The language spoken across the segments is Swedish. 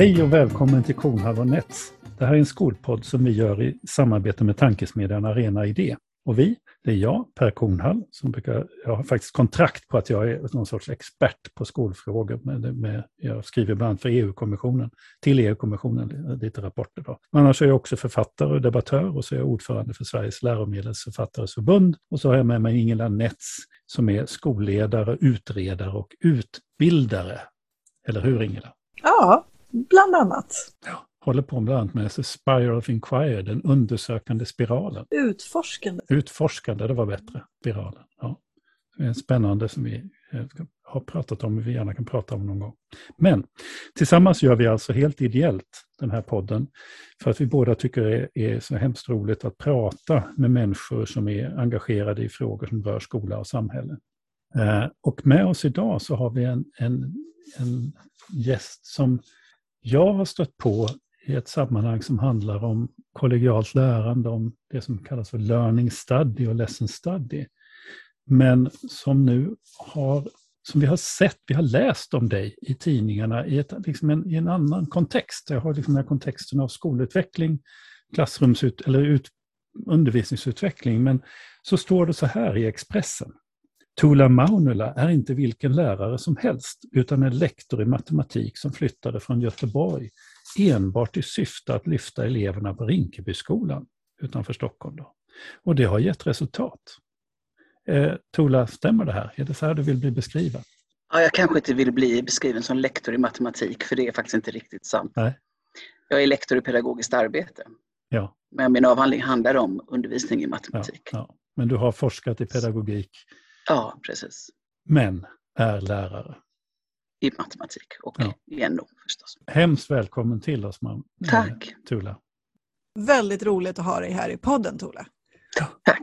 Hej och välkommen till Kornhall och Nets. Det här är en skolpodd som vi gör i samarbete med tankesmedjan Arena Idé. Och vi, det är jag, Per Kornhall, som brukar, jag har faktiskt kontrakt på att jag är någon sorts expert på skolfrågor. Med, med, jag skriver bland annat för EU-kommissionen, till EU-kommissionen lite rapporter. Då. Annars är jag också författare och debattör och så är jag ordförande för Sveriges läromedelsförfattares förbund. Och så har jag med mig Ingela Nets som är skolledare, utredare och utbildare. Eller hur Ingela? Ja, bland annat. Ja, håller på bland annat med Spiral of Inquiry, den undersökande spiralen. Utforskande. Utforskande, det var bättre, spiralen. Ja. Det är spännande som vi eh, har pratat om, vi gärna kan prata om någon gång. Men tillsammans gör vi alltså helt ideellt den här podden för att vi båda tycker det är så hemskt roligt att prata med människor som är engagerade i frågor som rör skola och samhälle. Eh, och med oss idag så har vi en, en, en gäst som jag har stött på i ett sammanhang som handlar om kollegialt lärande, om det som kallas för learning study och lesson study. Men som nu har, som vi har sett, vi har läst om dig i tidningarna i, ett, liksom en, i en annan kontext. Jag har liksom den här kontexten av skolutveckling, klassrumsut eller ut, undervisningsutveckling. Men så står det så här i Expressen. Tula Maunula är inte vilken lärare som helst, utan en lektor i matematik som flyttade från Göteborg enbart i syfte att lyfta eleverna på Rinkebyskolan utanför Stockholm. Då. Och det har gett resultat. Eh, Tola, stämmer det här? Är det så här du vill bli beskriven? Ja, jag kanske inte vill bli beskriven som lektor i matematik, för det är faktiskt inte riktigt sant. Nej. Jag är lektor i pedagogiskt arbete. Ja. Men min avhandling handlar om undervisning i matematik. Ja, ja. Men du har forskat i pedagogik? Ja, precis. Men är lärare? I matematik och ja. i NO förstås. Hemskt välkommen till oss, man, Tack. Eh, Tula. Väldigt roligt att ha dig här i podden, Tula. Tack.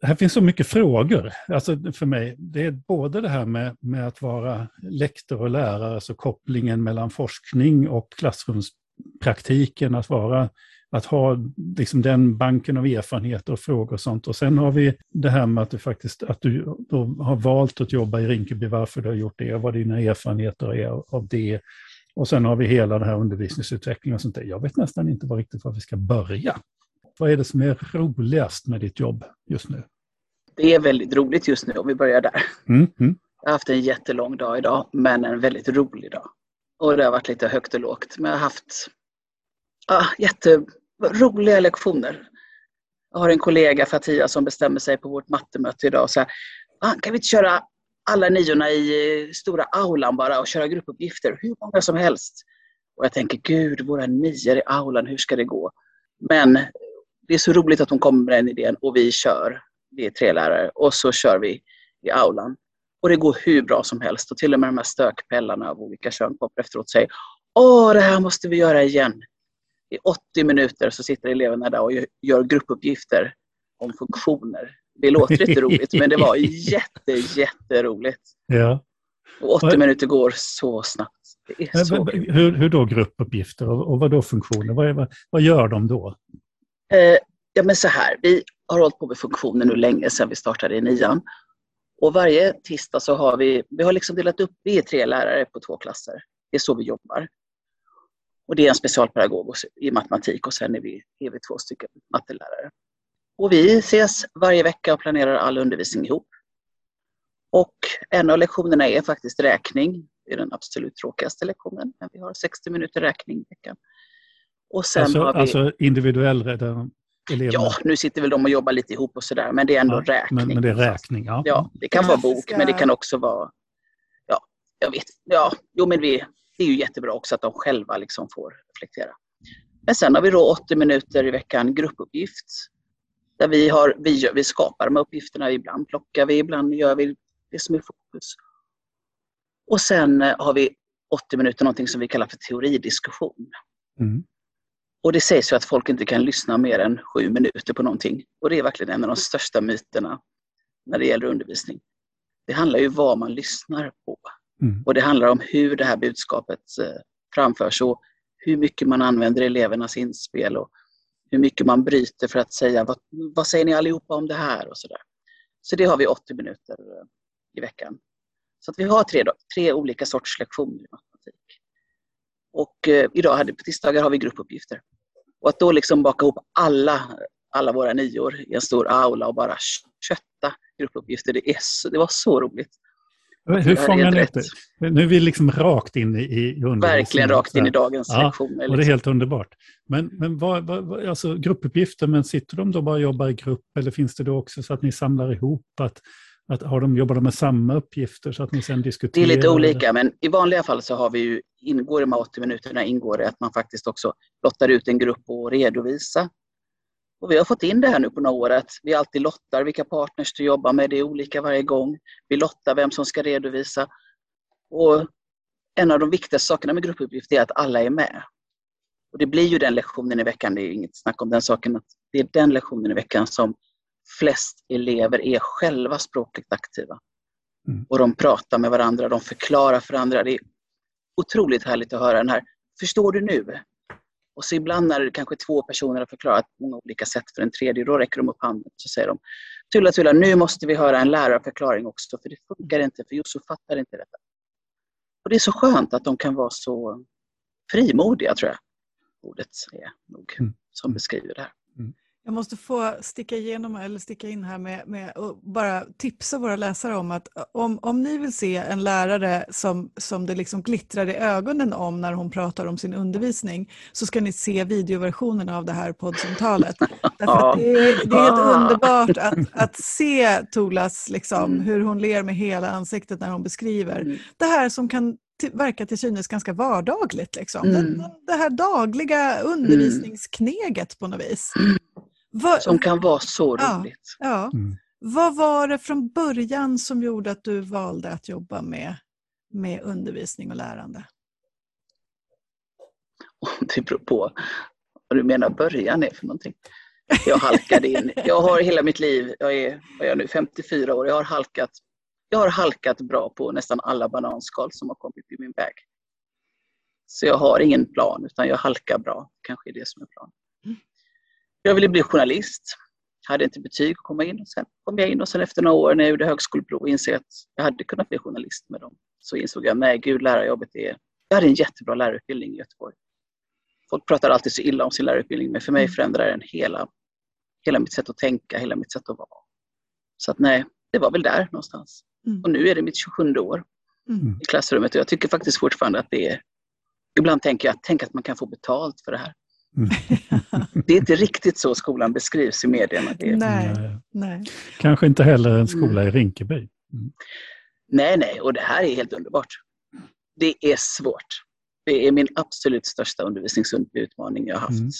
Det här finns så mycket frågor alltså för mig. Det är både det här med, med att vara lektor och lärare, alltså kopplingen mellan forskning och klassrumspraktiken, att vara att ha liksom den banken av erfarenheter och frågor och sånt. Och sen har vi det här med att du faktiskt att du har valt att jobba i Rinkeby, varför du har gjort det, vad dina erfarenheter är av det. Och sen har vi hela den här undervisningsutvecklingen och sånt där. Jag vet nästan inte var riktigt var vi ska börja. Vad är det som är roligast med ditt jobb just nu? Det är väldigt roligt just nu om vi börjar där. Mm, mm. Jag har haft en jättelång dag idag, men en väldigt rolig dag. Och det har varit lite högt och lågt, men jag har haft ah, jätteroliga lektioner. Jag har en kollega, Fatia, som bestämmer sig på vårt mattemöte idag. Så här, ah, kan vi inte köra alla niorna i eh, stora aulan bara och köra gruppuppgifter? Hur många som helst. Och jag tänker, gud, våra nior i aulan, hur ska det gå? Men det är så roligt att hon kommer med den idén och vi kör. Vi är tre lärare och så kör vi i aulan. Och det går hur bra som helst och till och med de här stökpellarna av olika kön kommer efteråt och säger Åh, det här måste vi göra igen i 80 minuter så sitter eleverna där och gör gruppuppgifter om funktioner. Det låter lite roligt, men det var jätte, jätteroligt. Ja. Och 80 minuter går så snabbt. Så hur, hur då gruppuppgifter och, och vad då funktioner? Vad, vad, vad gör de då? Eh, ja, men så här. Vi har hållit på med funktioner nu länge sedan vi startade i nian. Och varje tisdag så har vi, vi har liksom delat upp, vi är tre lärare på två klasser. Det är så vi jobbar. Och det är en specialpedagog i matematik och sen är vi, är vi två stycken mattelärare. Och vi ses varje vecka och planerar all undervisning ihop. Och en av lektionerna är faktiskt räkning. Det är den absolut tråkigaste lektionen, men vi har 60 minuter räkning i veckan. Och sen alltså, har vi... alltså individuell eleverna? Ja, nu sitter väl de och jobbar lite ihop och sådär, men det är ändå ja, räkning. Men, men, det är räkning, ja. Ja, det kan vara bok, men det kan också vara... Ja, jag vet. Ja, jo men vi, det är ju jättebra också att de själva liksom får reflektera. Men sen har vi då 80 minuter i veckan gruppuppgift. Där vi, har, vi, gör, vi skapar de här uppgifterna, ibland plockar vi, ibland gör vi det som är fokus. Och sen eh, har vi 80 minuter någonting som vi kallar för teoridiskussion. Mm. Och det sägs ju att folk inte kan lyssna mer än sju minuter på någonting. Och det är verkligen en av de största myterna när det gäller undervisning. Det handlar ju om vad man lyssnar på. Mm. Och det handlar om hur det här budskapet eh, framförs och hur mycket man använder elevernas inspel och hur mycket man bryter för att säga vad, vad säger ni allihopa om det här och sådär. Så det har vi 80 minuter eh, i veckan. Så att vi har tre, tre olika sorts lektioner i matematik. Och eh, idag hade, på tisdagar har vi gruppuppgifter. Och att då liksom baka ihop alla, alla våra nior i en stor aula och bara kötta gruppuppgifter, det, är så, det var så roligt. Hur fångar ni upp det? Nu är vi liksom rakt in i, i. Verkligen rakt in i dagens ja, lektioner. Och det är liksom. helt underbart. Men, men vad, vad, alltså gruppuppgifter, men sitter de då bara och jobbar i grupp eller finns det då också så att ni samlar ihop? Att, att har de, jobbar de med samma uppgifter så att ni sen Det diskuterar? är lite olika, men i vanliga fall så har vi ju, ingår i de här 80 minuterna ingår det att man faktiskt också lottar ut en grupp och redovisa. Och vi har fått in det här nu på några år att vi alltid lottar vilka partners du jobbar med, det är olika varje gång. Vi lottar vem som ska redovisa. Och en av de viktigaste sakerna med gruppuppgift är att alla är med. Och det blir ju den lektionen i veckan, det är inget snack om den saken, att det är den lektionen i veckan som flest elever är själva språkligt aktiva. Mm. Och de pratar med varandra, de förklarar för andra. Det är otroligt härligt att höra den här, förstår du nu? Och så ibland när kanske två personer har förklarat på många olika sätt för en tredje, då räcker de upp handen och så säger de Tulla, Tulla, nu måste vi höra en lärarförklaring också, för det funkar inte, för Josef fattar inte detta. Och det är så skönt att de kan vara så frimodiga, tror jag ordet är nog, Mm. som beskriver det här. Jag måste få sticka igenom eller sticka in här med, med och bara tipsa våra läsare om att om, om ni vill se en lärare som, som det liksom glittrar i ögonen om när hon pratar om sin undervisning så ska ni se videoversionen av det här poddsamtalet. Därför det, är, det är helt Ah. underbart att, att se Tolas, liksom, Mm. hur hon ler med hela ansiktet när hon beskriver Mm. det här som kan till, verka till synes ganska vardagligt. Liksom. Mm. Det, det här dagliga undervisningskneget på något vis. Vad- Som kan vara så Ja. roligt. Ja. Mm. Vad var det från början som gjorde att du valde att jobba med, med undervisning och lärande? Det beror på vad du menar början är för någonting. Jag halkade in. Jag har hela mitt liv, jag är, vad är jag nu, 54 år, jag har halkat jag har halkat bra på nästan alla bananskal som har kommit i min väg. Så jag har ingen plan, utan jag halkar bra. Kanske är det som är planen. Jag ville bli journalist. Hade inte betyg att komma in. Och sen kom jag in och sen efter några år när jag gjorde högskoleprov insåg jag att jag hade kunnat bli journalist med dem. Så insåg jag, nej gud, lärarjobbet är... Jag hade en jättebra lärarutbildning i Göteborg. Folk pratar alltid så illa om sin lärarutbildning, men för mig Mm. förändrar den hela, hela mitt sätt att tänka, hela mitt sätt att vara. Så att nej, det var väl där någonstans. Mm. Och nu är det mitt 27 år Mm. i klassrummet och jag tycker faktiskt fortfarande att det är... Ibland tänker jag, tänk att man kan få betalt för det här. Mm. Det är inte riktigt så skolan beskrivs i medierna. Det Nej, Nej. nej. Kanske inte heller en skola Mm. i Rinkeby. nej, nej, och det här är helt underbart. Det är svårt. Det är min absolut största undervisningsutmaning jag har haft. Mm.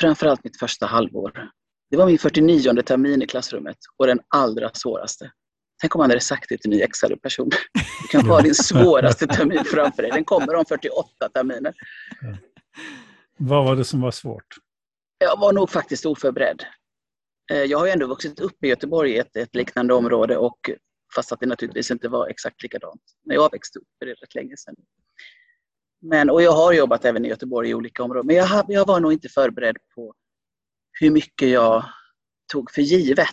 Framförallt mitt första halvår. Det var min 49 termin i klassrummet och den allra svåraste. Tänk om man hade sagt det till nyexade person. Du kan få ha din svåraste termin framför dig. Den kommer om 48 terminer. Vad var det som var svårt? Jag var nog faktiskt oförberedd. Eh, jag har ju ändå vuxit upp i Göteborg i ett, ett liknande område och fast att det naturligtvis inte var exakt likadant när jag växte upp, för det är rätt länge sedan. Men, och jag har jobbat även i Göteborg i olika områden, men jag, jag var nog inte förberedd på hur mycket jag tog för givet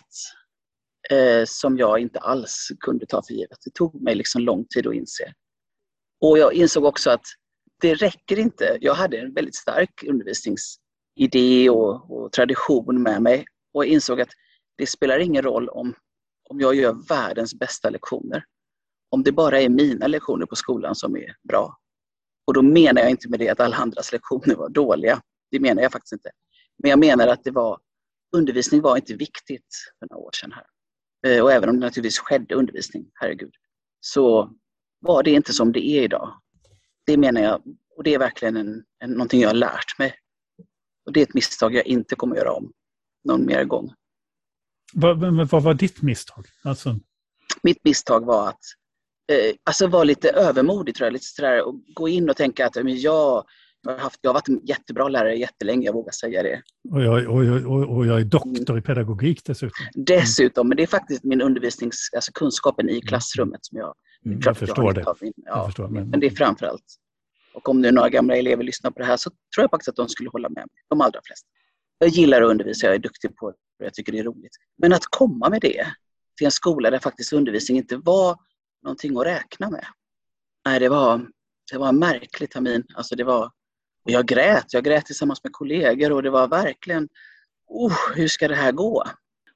eh, som jag inte alls kunde ta för givet. Det tog mig liksom lång tid att inse. Och jag insåg också att det räcker inte. Jag hade en väldigt stark undervisningsidé och, och tradition med mig och insåg att det spelar ingen roll om, om jag gör världens bästa lektioner. Om det bara är mina lektioner på skolan som är bra. Och då menar jag inte med det att alla andras lektioner var dåliga. Det menar jag faktiskt inte. Men jag menar att det var, undervisning var inte viktigt för några år sedan här. Eh, och även om det naturligtvis skedde undervisning, herregud, så var det inte som det är idag. Det menar jag, och det är verkligen en, en, någonting jag har lärt mig. Och det är ett misstag jag inte kommer göra om någon mer gång. Vad, vad var ditt misstag? Alltså, Mitt misstag var att eh, alltså vara lite övermodig, tror jag. Lite sådär, och gå in och tänka att men jag, jag, har haft, jag har varit en jättebra lärare jättelänge, jag vågar säga det. och, jag, och, jag, och, jag är doktor i pedagogik dessutom. Dessutom, men det är faktiskt min undervisnings, alltså kunskapen i klassrummet som jag... Mm, jag förstår det. min- Jag Ja, förstår, men, men- det är framför allt. Och om nu några gamla elever lyssnar på det här så tror jag faktiskt att de skulle hålla med mig, de allra flesta. Jag gillar att undervisa, jag är duktig på det jag tycker det är roligt. Men att komma med det till en skola där faktiskt undervisning inte var någonting att räkna med. Nej, det var, det var en märklig termin. Alltså det var, och jag grät, jag grät tillsammans med kollegor och det var verkligen, oh, hur ska det här gå?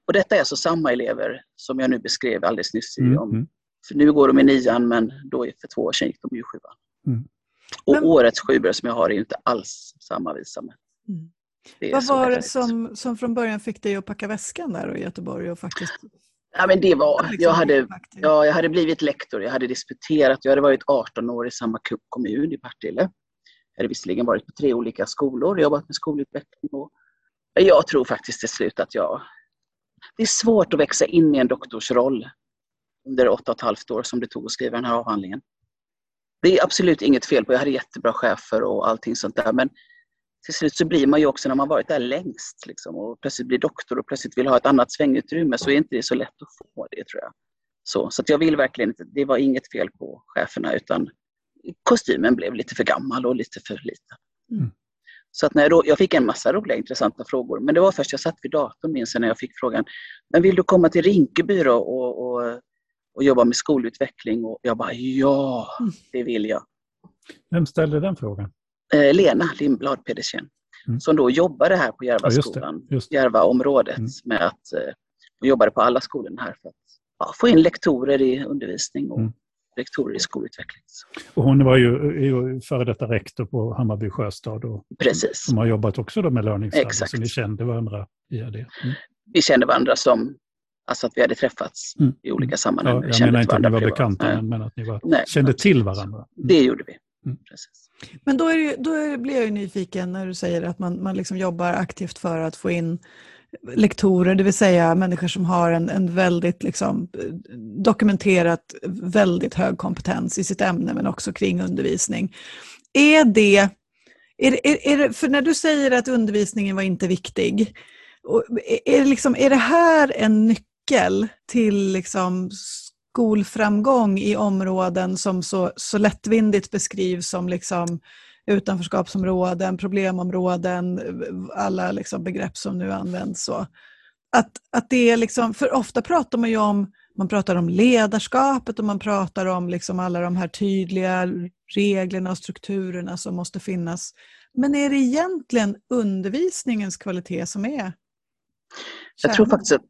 Och detta är alltså samma elever som jag nu beskrev alldeles nyss. Mm, om, mm. För nu går de i nian men då för två år sedan gick de i sjuan. Mm. Och men, årets sjuor som jag har är inte alls samma visa med. Mm. Vad var det som, som från början fick dig att packa väskan där i Göteborg och faktiskt Ja, men det var, liksom jag, hade, ja, jag hade blivit lektor, jag hade disputerat, jag hade varit 18 år i samma kommun i Partille. Jag hade visserligen varit på tre olika skolor, och jobbat med skolutveckling. Och, jag tror faktiskt till slut att jag... Det är svårt att växa in i en doktorsroll under åtta och ett halvt år som det tog att skriva den här avhandlingen. Det är absolut inget fel på, jag hade jättebra chefer och allting sånt där, men till slut så blir man ju också när man varit där längst liksom, och plötsligt blir doktor och plötsligt vill ha ett annat svängutrymme så är inte det så lätt att få det tror jag. Så, så jag vill verkligen inte, det var inget fel på cheferna utan kostymen blev lite för gammal och lite för liten. Mm. Så att när jag, då, jag fick en massa roliga intressanta frågor men det var först jag satt vid datorn minns jag när jag fick frågan Men vill du komma till Rinkeby då och, och, och jobba med skolutveckling? Och jag bara ja, mm. det vill jag. Vem ställde den frågan? eh, Lena Lindblad Pedersen mm. som då jobbade här på Järvaskolan, ja, Järvaområdet mm. med att eh, hon jobbade på alla skolorna här för att ja, få in lektorer i undervisning och mm. Rektorer i skolutveckling. Och hon var ju, ju före detta rektor på Hammarby sjöstad och Precis. som har jobbat också då med Learningsstad, så ni kände varandra via det. Mm. Vi kände varandra som Alltså att vi hade träffats mm. i olika sammanhang. Ja, jag menar inte att ni var bekanta, men att ni var, Nej, kände till varandra. Mm. Det gjorde vi. Mm. Men då, är det, då är, blir jag ju nyfiken när du säger att man, man liksom jobbar aktivt för att få in lektorer, det vill säga människor som har en, en väldigt liksom, dokumenterat väldigt hög kompetens i sitt ämne men också kring undervisning. Är det, är, är, är det för när du säger att undervisningen var inte viktig, är, liksom, är det här en nyckel till liksom skolframgång i områden som så, så lättvindigt beskrivs som liksom utanförskapsområden, problemområden, alla liksom begrepp som nu används. Så. Att, att det är liksom, för ofta pratar man ju om man pratar om ledarskapet och man pratar om liksom alla de här tydliga reglerna och strukturerna som måste finnas. Men är det egentligen undervisningens kvalitet som är jag tror, faktiskt att,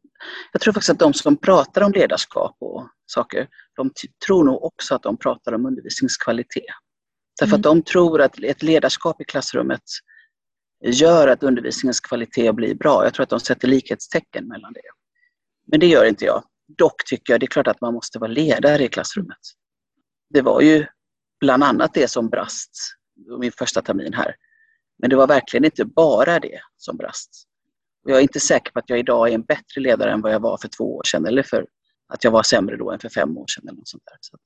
jag tror faktiskt att de som pratar om ledarskap och saker, de tror nog också att de pratar om undervisningskvalitet. Därför mm. att de tror att ett ledarskap i klassrummet gör att undervisningens kvalitet blir bra. Jag tror att de sätter likhetstecken mellan det. Men det gör inte jag. Dock tycker jag det är klart att man måste vara ledare i klassrummet. Det var ju bland annat det som brast min första termin här. Men det var verkligen inte bara det som brast. Jag är inte säker på att jag idag är en bättre ledare än vad jag var för två år sedan eller för att jag var sämre då än för fem år sedan. Eller något sånt där. Så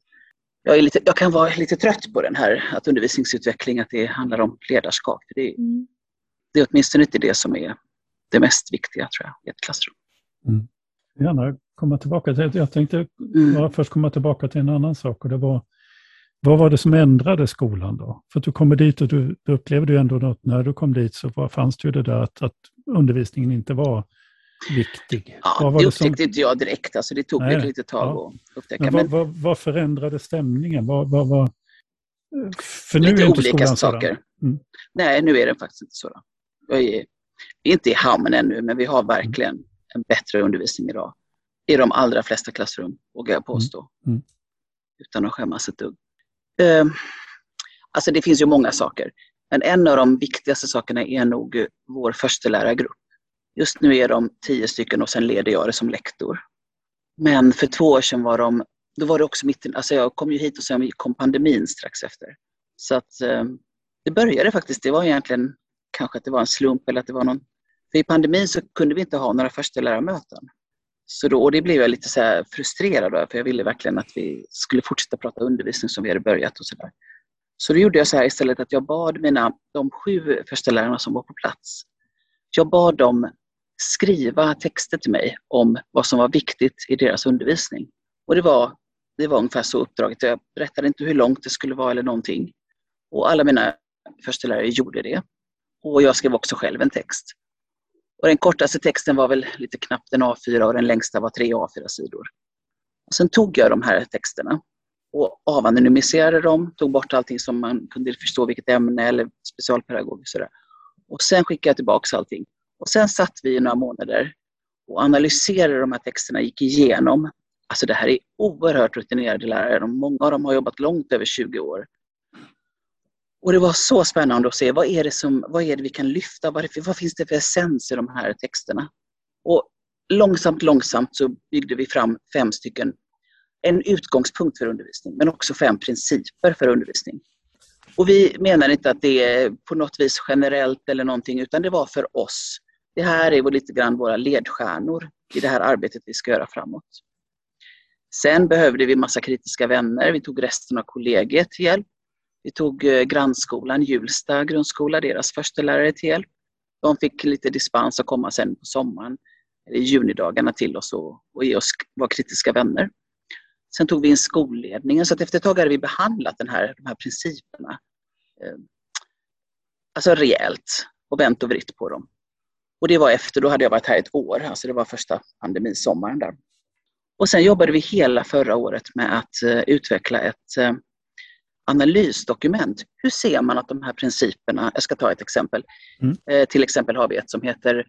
jag, är lite, jag kan vara lite trött på den här att undervisningsutveckling, att det handlar om ledarskap. Det, mm. det är åtminstone inte det som är det mest viktiga tror jag, i ett klassrum. Mm. Gärna komma tillbaka till, jag tänkte mm. först komma tillbaka till en annan sak och det var vad var det som ändrade skolan då? För att du kommer dit och du, du upplevde ju ändå något, när du kom dit så var, fanns det ju det där att, att undervisningen inte var viktig. Ja, det upptäckte som... inte jag direkt, alltså det tog Nej, ett litet tag ja. att upptäcka. Men, men... Vad, vad, vad, förändrade stämningen? Vad, vad, vad... För nu Lite är inte olika saker. Mm. Nej, nu är den faktiskt inte så. Jag är, vi är inte i hamn ännu, men vi har verkligen mm. en bättre undervisning idag. I de allra flesta klassrum, vågar jag påstå. Mm. mm. Utan att skämmas ett dugg. Uh, alltså det finns ju många saker. Men en av de viktigaste sakerna är nog vår förstelärargrupp. Just nu är de tio stycken och sen leder jag det som lektor. Men för två år sedan var de, då var det också mitt alltså jag kom ju hit och sen kom pandemin strax efter. Så att eh, det började faktiskt, det var egentligen kanske att det var en slump eller att det var någon, för i pandemin så kunde vi inte ha några förstelärarmöten. Så då, och det blev jag lite så frustrerad över, för jag ville verkligen att vi skulle fortsätta prata undervisning som vi hade börjat och sådär. Så då gjorde jag så här istället att jag bad mina, de sju första lärarna som var på plats, jag bad dem skriva texter till mig om vad som var viktigt i deras undervisning. Och det var, det var ungefär så uppdraget. Jag berättade inte hur långt det skulle vara eller någonting. Och alla mina förstelärare gjorde det. Och jag skrev också själv en text. Och den kortaste texten var väl lite knappt en A4 och den längsta var tre A4-sidor. Och sen tog jag de här texterna och avanonymiserade dem, tog bort allting som man kunde förstå vilket ämne eller specialpedagog och sådär. Och sen skickade jag tillbaka allting. Och sen satt vi i några månader och analyserade de här texterna, gick igenom. Alltså det här är oerhört rutinerade lärare. Många av dem har jobbat långt över 20 år. Och det var så spännande att se vad är det, som, vad är det vi kan lyfta, vad, det, vad finns det för essens i de här texterna? Och långsamt, långsamt så byggde vi fram fem stycken, en utgångspunkt för undervisning, men också fem principer för undervisning. Och vi menar inte att det är på något vis generellt eller någonting, utan det var för oss. Det här är lite grann våra ledstjärnor i det här arbetet vi ska göra framåt. Sen behövde vi massa kritiska vänner. Vi tog resten av kollegiet till hjälp. Vi tog eh, grannskolan, Hjulsta grundskola, deras första lärare till hjälp. De fick lite dispens att komma sen på sommaren, i junidagarna till oss och, och ge oss, vara kritiska vänner. Sen tog vi in skolledningen, så att efter ett tag hade vi behandlat den här, de här principerna alltså rejält och vänt och vritt på dem. Och det var efter, då hade jag varit här ett år, alltså det var första pandemisommaren där. Och sen jobbade vi hela förra året med att uh, utveckla ett uh, analysdokument. Hur ser man att de här principerna, jag ska ta ett exempel. Mm. Till exempel har vi ett som heter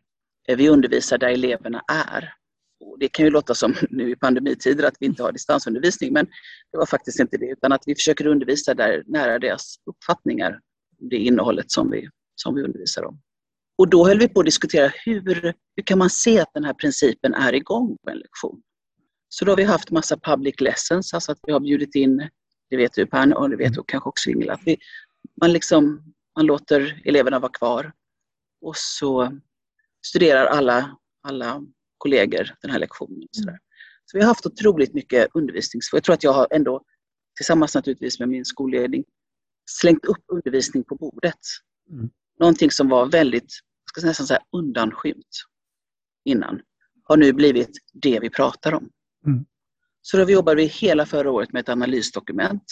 Vi undervisar där eleverna är. Och det kan ju låta som nu i pandemitider att vi inte har distansundervisning, men det var faktiskt inte det, utan att vi försöker undervisa där nära deras uppfattningar, det innehållet som vi, som vi undervisar om. Och då höll vi på att diskutera hur, hur kan man se att den här principen är igång på en lektion? Så då har vi haft massa public lessons, alltså att vi har bjudit in, det vet du Per och det vet du kanske också Ingela, att vi, man, liksom, man låter eleverna vara kvar och så studerar alla, alla kollegor den här lektionen. Och så, där. så vi har haft otroligt mycket undervisning. Jag tror att jag har ändå, tillsammans naturligtvis med min skolledning, slängt upp undervisning på bordet. Mm. Någonting som var väldigt, jag ska nästan säga undanskymt innan, har nu blivit det vi pratar om. Mm. Så då jobbade vi hela förra året med ett analysdokument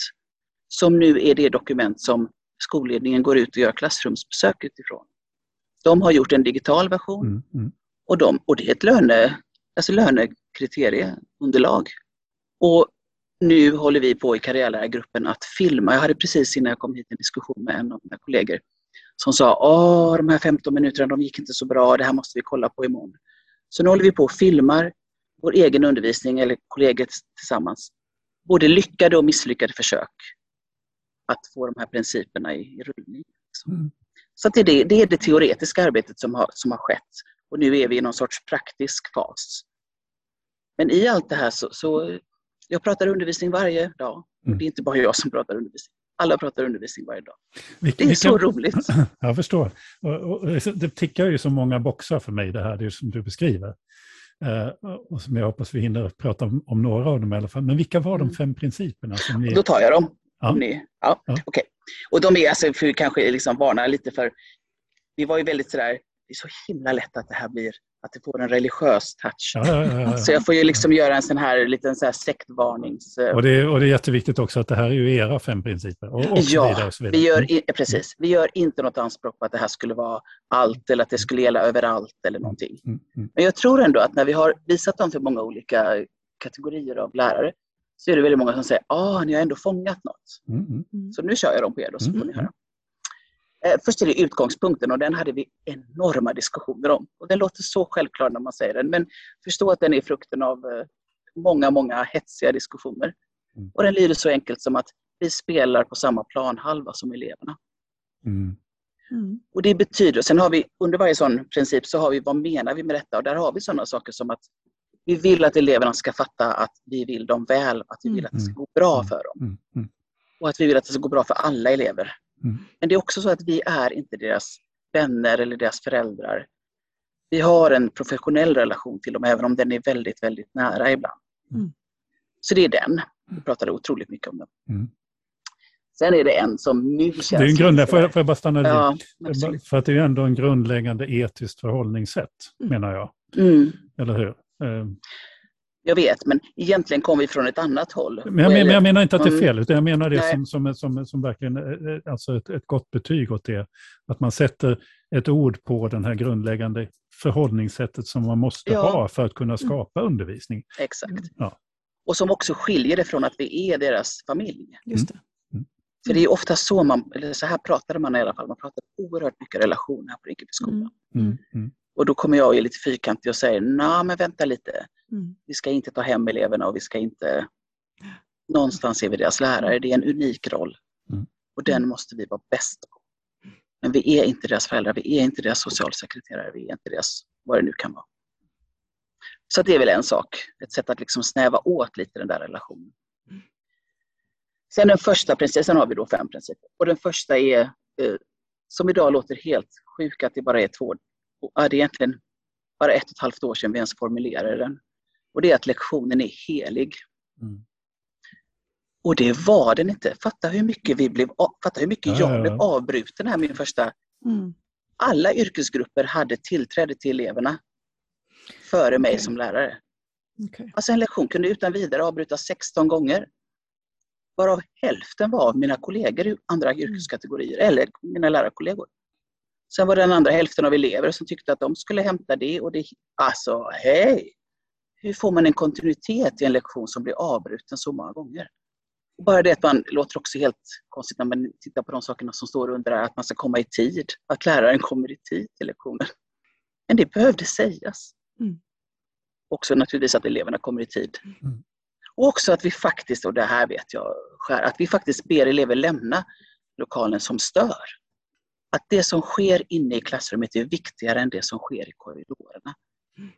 som nu är det dokument som skolledningen går ut och gör klassrumsbesök utifrån. De har gjort en digital version mm. Mm. Och, de, och det är ett löne, alltså lönekriterieunderlag. Och nu håller vi på i karriärlärargruppen att filma. Jag hade precis innan jag kom hit en diskussion med en av mina kollegor som sa att de här 15 minuterna de gick inte så bra, det här måste vi kolla på imorgon. Så nu håller vi på och filmar vår egen undervisning eller kollegor tillsammans. Både lyckade och misslyckade försök att få de här principerna i, i rullning. Mm. Så det är det, är det teoretiska arbetet som har, som har skett. Och nu är vi i någon sorts praktisk fas. Men i allt det här så, så jag pratar undervisning varje dag. Mm. Det är inte bara jag som pratar undervisning. Alla pratar undervisning varje dag. Vilka, det är vilka, så roligt. Jag förstår. Och, och, det tickar ju så många boxar för mig det här, det som du beskriver. Uh, och som jag hoppas vi hinner prata om, om, några av dem i alla fall. Men vilka var de mm. fem principerna? Som ni... Då tar jag dem. Ja. Ni, ja, ja. Okay. Och de är, alltså, för kanske liksom varna lite för, vi var ju väldigt sådär, det är så himla lätt att det här blir att det får en religiös touch. Ja, ja, ja, så jag får ju liksom göra en sån här liten så här sektvarnings... Eh, och det, är, och det är jätteviktigt också att det här är ju era fem principer. Och, och ja, och. Vi gör, i, precis. Vi gör inte något anspråk på att det här skulle vara allt eller att det skulle gälla överallt eller någonting. Mm, mm. Men jag tror ändå att när vi har visat dem för många olika kategorier av lärare så är det väldigt många som säger ah, ni har ändå fångat något. Mm, mm. mm. Så nu kör jag dem på er då så får ni höra. Eh, först är det utgångspunkten och den hade vi enorma diskussioner om. Och den låter så självklar när man säger den, men förstå att den är frukten av eh, många, många hetsiga diskussioner. Mm. Och den lyder så enkelt som att vi spelar på samma planhalva som eleverna. Mm. Mm. Och det betyder, sen har vi under varje sån princip så har vi vad menar vi med detta och där har vi sådana saker som att vi vill att eleverna ska fatta att vi vill dem väl, att vi vill att det ska gå bra mm. för dem. Mm. Och att vi vill att det ska gå bra för alla elever. Mm. Men det är också så att vi är inte deras vänner eller deras föräldrar. Vi har en professionell relation till dem, även om den är väldigt, väldigt nära ibland. Mm. Så det är den. Vi pratade otroligt mycket om den. Mm. Sen är det en som nu känns... Det är en grund, får, jag, får jag bara stanna ja, För att det är ju ändå en grundläggande etiskt förhållningssätt, mm. menar jag. Mm. Eller hur? Eh, jag vet, men egentligen kommer vi från ett annat håll. Men jag, men, jag menar inte att det är fel, utan jag menar det som, som, som, som verkligen eh, eh, alltså ett, ett gott betyg åt det. Att man sätter ett ord på den här grundläggande förhållningssättet som man måste ja. ha för att kunna mm. skapa mm. undervisning. Exakt. Ja. Och som också skiljer det från att vi är deras familj. Just det. För det är ofta så man, eller så här pratade man i alla fall, man pratade oerhört mycket relationer på Rinkeby skola. Mm. Mm. Och då kommer jag är lite fyrkantig och säger, nej men vänta lite, Mm. vi ska inte ta hem eleverna och vi ska inte... Någonstans är vi deras lärare, det är en unik roll. Mm. Och den måste vi vara bäst på. Men vi är inte deras föräldrar, vi är inte deras socialsekreterare, vi är inte deras, vad det nu kan vara. Så det är väl en sak, ett sätt att liksom snäva åt lite den där relationen. Sen den första principen, sen har vi då fem principer. Och den första är, eh, som idag låter helt sjuk att det bara är två, ja, det är egentligen bara ett och ett halvt år sedan vi ens formulerade den. Och det är att lektionen är helig. Mm. Och det var den inte. Fatta hur mycket, vi blev, fatta hur mycket Ja, ja, jag ja. blev avbruten här min första. Mm. Alla yrkesgrupper hade tillträde till eleverna före mig Okej. som lärare. Okej. Alltså en lektion kunde utan vidare avbrytas 16 gånger. Varav hälften var av mina kollegor i andra yrkeskategorier eller mina lärarkollegor. Sen var det den andra hälften av elever som tyckte att de skulle hämta det och det. Alltså, hej! Hur får man en kontinuitet i en lektion som blir avbruten så många gånger? Och bara det att man låter också helt konstigt när man tittar på de sakerna som står under att man ska komma i tid, att läraren kommer i tid till lektionen. Men det behövde sägas. Mm. Också naturligtvis att eleverna kommer i tid. Mm. Och också att vi faktiskt, och det här vet jag, att vi faktiskt ber elever lämna lokalen som stör. Att det som sker inne i klassrummet är viktigare än det som sker i korridorerna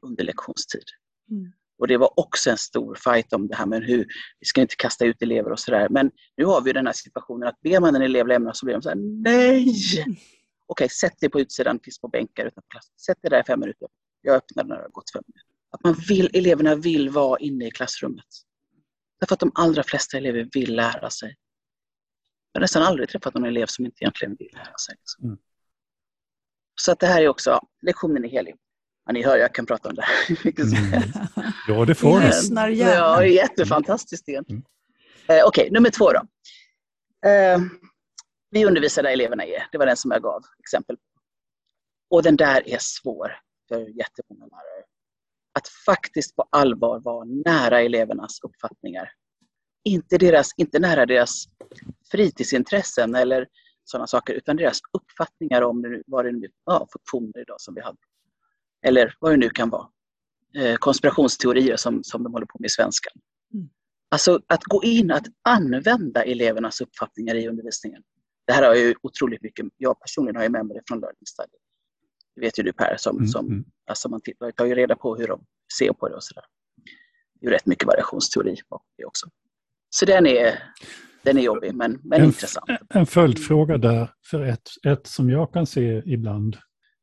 under lektionstid. Mm. Och det var också en stor fight om det här med hur vi ska inte kasta ut elever och sådär. Men nu har vi den här situationen att ber man en elev lämna så blir de så här, nej! Okej, sätt dig på utsidan, finns på bänkar utanför klassen. Sätt dig där i fem minuter. Jag öppnar när det har gått fem minuter. Att man vill, eleverna vill vara inne i klassrummet. Därför att de allra flesta elever vill lära sig. Jag har nästan aldrig träffat någon elev som inte egentligen vill lära sig. Liksom. Mm. Så att det här är också, lektionen är helig. Ja, ni hör, jag kan prata om det här hur mycket som Mm. helst. Ja, det får du. Ja, det är jättefantastiskt egentligen. Mm. Eh, Okej, nummer två då. Eh, vi undervisar där eleverna är. Det var den som jag gav exempel på. Och den där är svår för jättemånga lärare. Att faktiskt på allvar vara nära elevernas uppfattningar. Inte, deras, inte nära deras fritidsintressen eller sådana saker, utan deras uppfattningar om vad det nu ja, funktioner idag som vi hade. Eller vad det nu kan vara. Eh, konspirationsteorier som, som de håller på med i svenskan. Mm. Alltså att gå in, att använda elevernas uppfattningar i undervisningen. Det här har ju otroligt mycket, jag personligen har ju med mig det från Learning Study. Det vet ju du Per, som, Mm, som alltså man tittar, tar ju reda på hur de ser på det och sådär. Det är ju rätt mycket variationsteori bakom det också. Så den är, den är jobbig men, men En- intressant. En följdfråga där, för ett, ett som jag kan se ibland,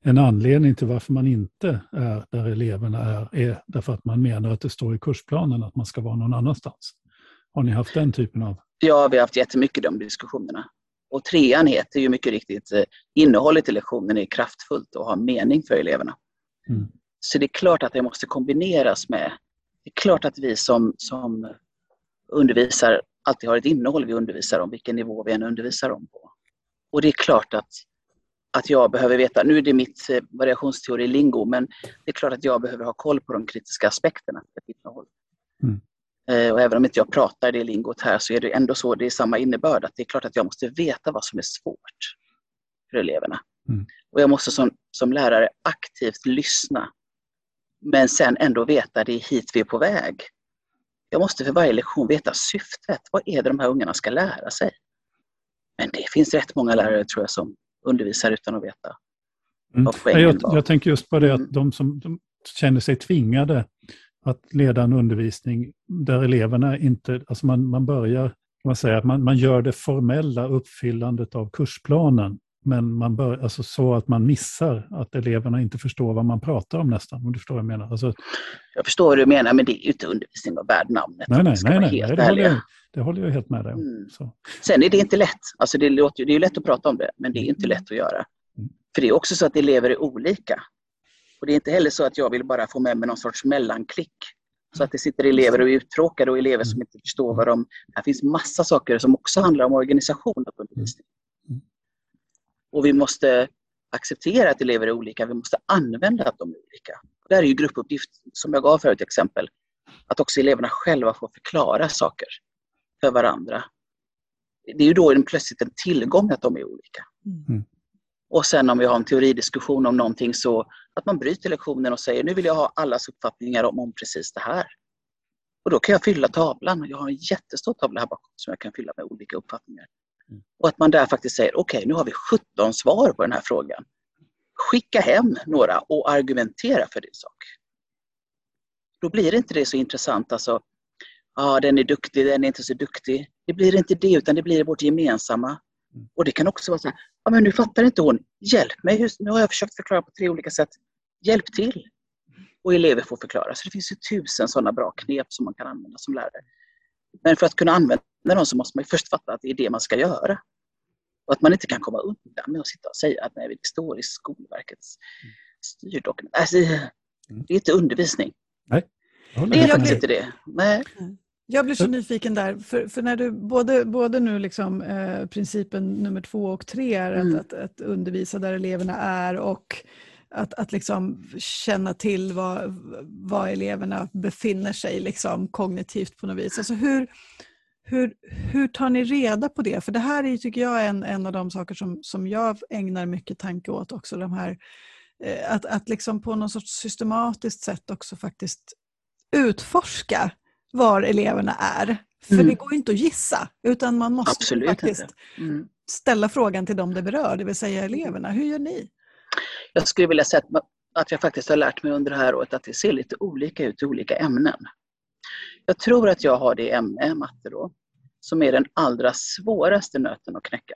en anledning till varför man inte är där eleverna är, är därför att man menar att det står i kursplanen att man ska vara någon annanstans. Har ni haft den typen av... Ja, vi har haft jättemycket de diskussionerna. Och trean heter ju mycket riktigt eh, innehållet i lektionen är kraftfullt och har mening för eleverna. Mm. Så det är klart att det måste kombineras med, det är klart att vi som, som undervisar alltid har ett innehåll vi undervisar om, vilken nivå vi än undervisar om på. Och det är klart att, att jag behöver veta, nu är det mitt eh, variationsteori-lingo, men det är klart att jag behöver ha koll på de kritiska aspekterna för ett innehåll. Mm. Eh, Och även om inte jag pratar det lingot här så är det ändå så, det är samma innebörd, att det är klart att jag måste veta vad som är svårt för eleverna. Mm. Och jag måste som, som lärare aktivt lyssna, men sen ändå veta det är hit vi är på väg. Jag måste för varje lektion veta syftet. Vad är det de här ungarna ska lära sig? Men det finns rätt många lärare tror jag som undervisar utan att veta. Mm. vad poängen Jag, var. jag tänker just på det Mm. att de som de känner sig tvingade att leda en undervisning där eleverna inte, alltså man, man börjar, man säger att man, man gör det formella uppfyllandet av kursplanen, men man bör, alltså så att man missar att eleverna inte förstår vad man pratar om nästan, om du förstår vad jag menar. Alltså, Jag förstår vad du menar, men det är ju inte undervisning vad värd namnet. nej, nej, nej, nej, nej det, håller jag, det håller jag helt med dig om. Mm. Sen är det inte lätt. Alltså det, låter, det är ju lätt att prata om det, men det är inte lätt att göra. Mm. För det är också så att elever är olika. Och det är inte heller så att jag vill bara få med mig någon sorts mellanklick. Så att det sitter elever och är uttråkade och elever som inte förstår vad de... Här finns massa saker som också handlar om organisation och undervisning. Mm. Och vi måste acceptera att elever är olika. Vi måste använda att de är olika. Där är ju gruppuppgift, som jag gav förut exempel, Att också eleverna själva får förklara saker för varandra. Det är ju då plötsligt en tillgång att de är olika. Mm. Och sen om vi har en teoridiskussion om någonting så att man bryter lektionen och säger nu vill jag ha allas uppfattningar om, om precis det här. Och då kan jag fylla tavlan. Jag har en jättestor tavla här bakom som jag kan fylla med olika uppfattningar. Mm. Och att man där faktiskt säger okej, okay, nu har vi 17 svar på den här frågan. Skicka hem några och argumentera för din sak. Då blir inte det så intressant, alltså, ja den är duktig, den är inte så duktig. Det blir inte det, utan det blir vårt gemensamma. Mm. Och det kan också vara så här, ja men nu fattar inte hon, hjälp mig, nu har jag försökt förklara på tre olika sätt. Hjälp till! Och elever får förklara. Så det finns ju tusen sådana bra knep som man kan använda som lärare. Men för att kunna använda dem så måste man först fatta att det är det man ska göra. Och att man inte kan komma undan med att sitta och säga att nej, det står i Skolverkets styrdokument. Alltså, det är inte undervisning. Nej. Det är faktiskt inte det. Nej. Jag blir så nyfiken där, för, för när du både, både nu liksom, eh, principen nummer två och tre är att, Mm. att, att undervisa där eleverna är och att, att liksom känna till var, var eleverna befinner sig liksom, kognitivt på något vis. Alltså hur, hur, hur tar ni reda på det? För det här är, tycker jag en, en av de saker som, som jag ägnar mycket tanke åt också. De här, eh, att, att liksom på något sorts systematiskt sätt också faktiskt utforska var eleverna är. För Mm. det går inte att gissa, utan man måste Absolut faktiskt. Mm. ställa frågan till dem det berör, det vill säga eleverna. Hur gör ni? Jag skulle vilja säga att, att jag faktiskt har lärt mig under det här året att det ser lite olika ut i olika ämnen. Jag tror att jag har det ämne, matte då, som är den allra svåraste nöten att knäcka.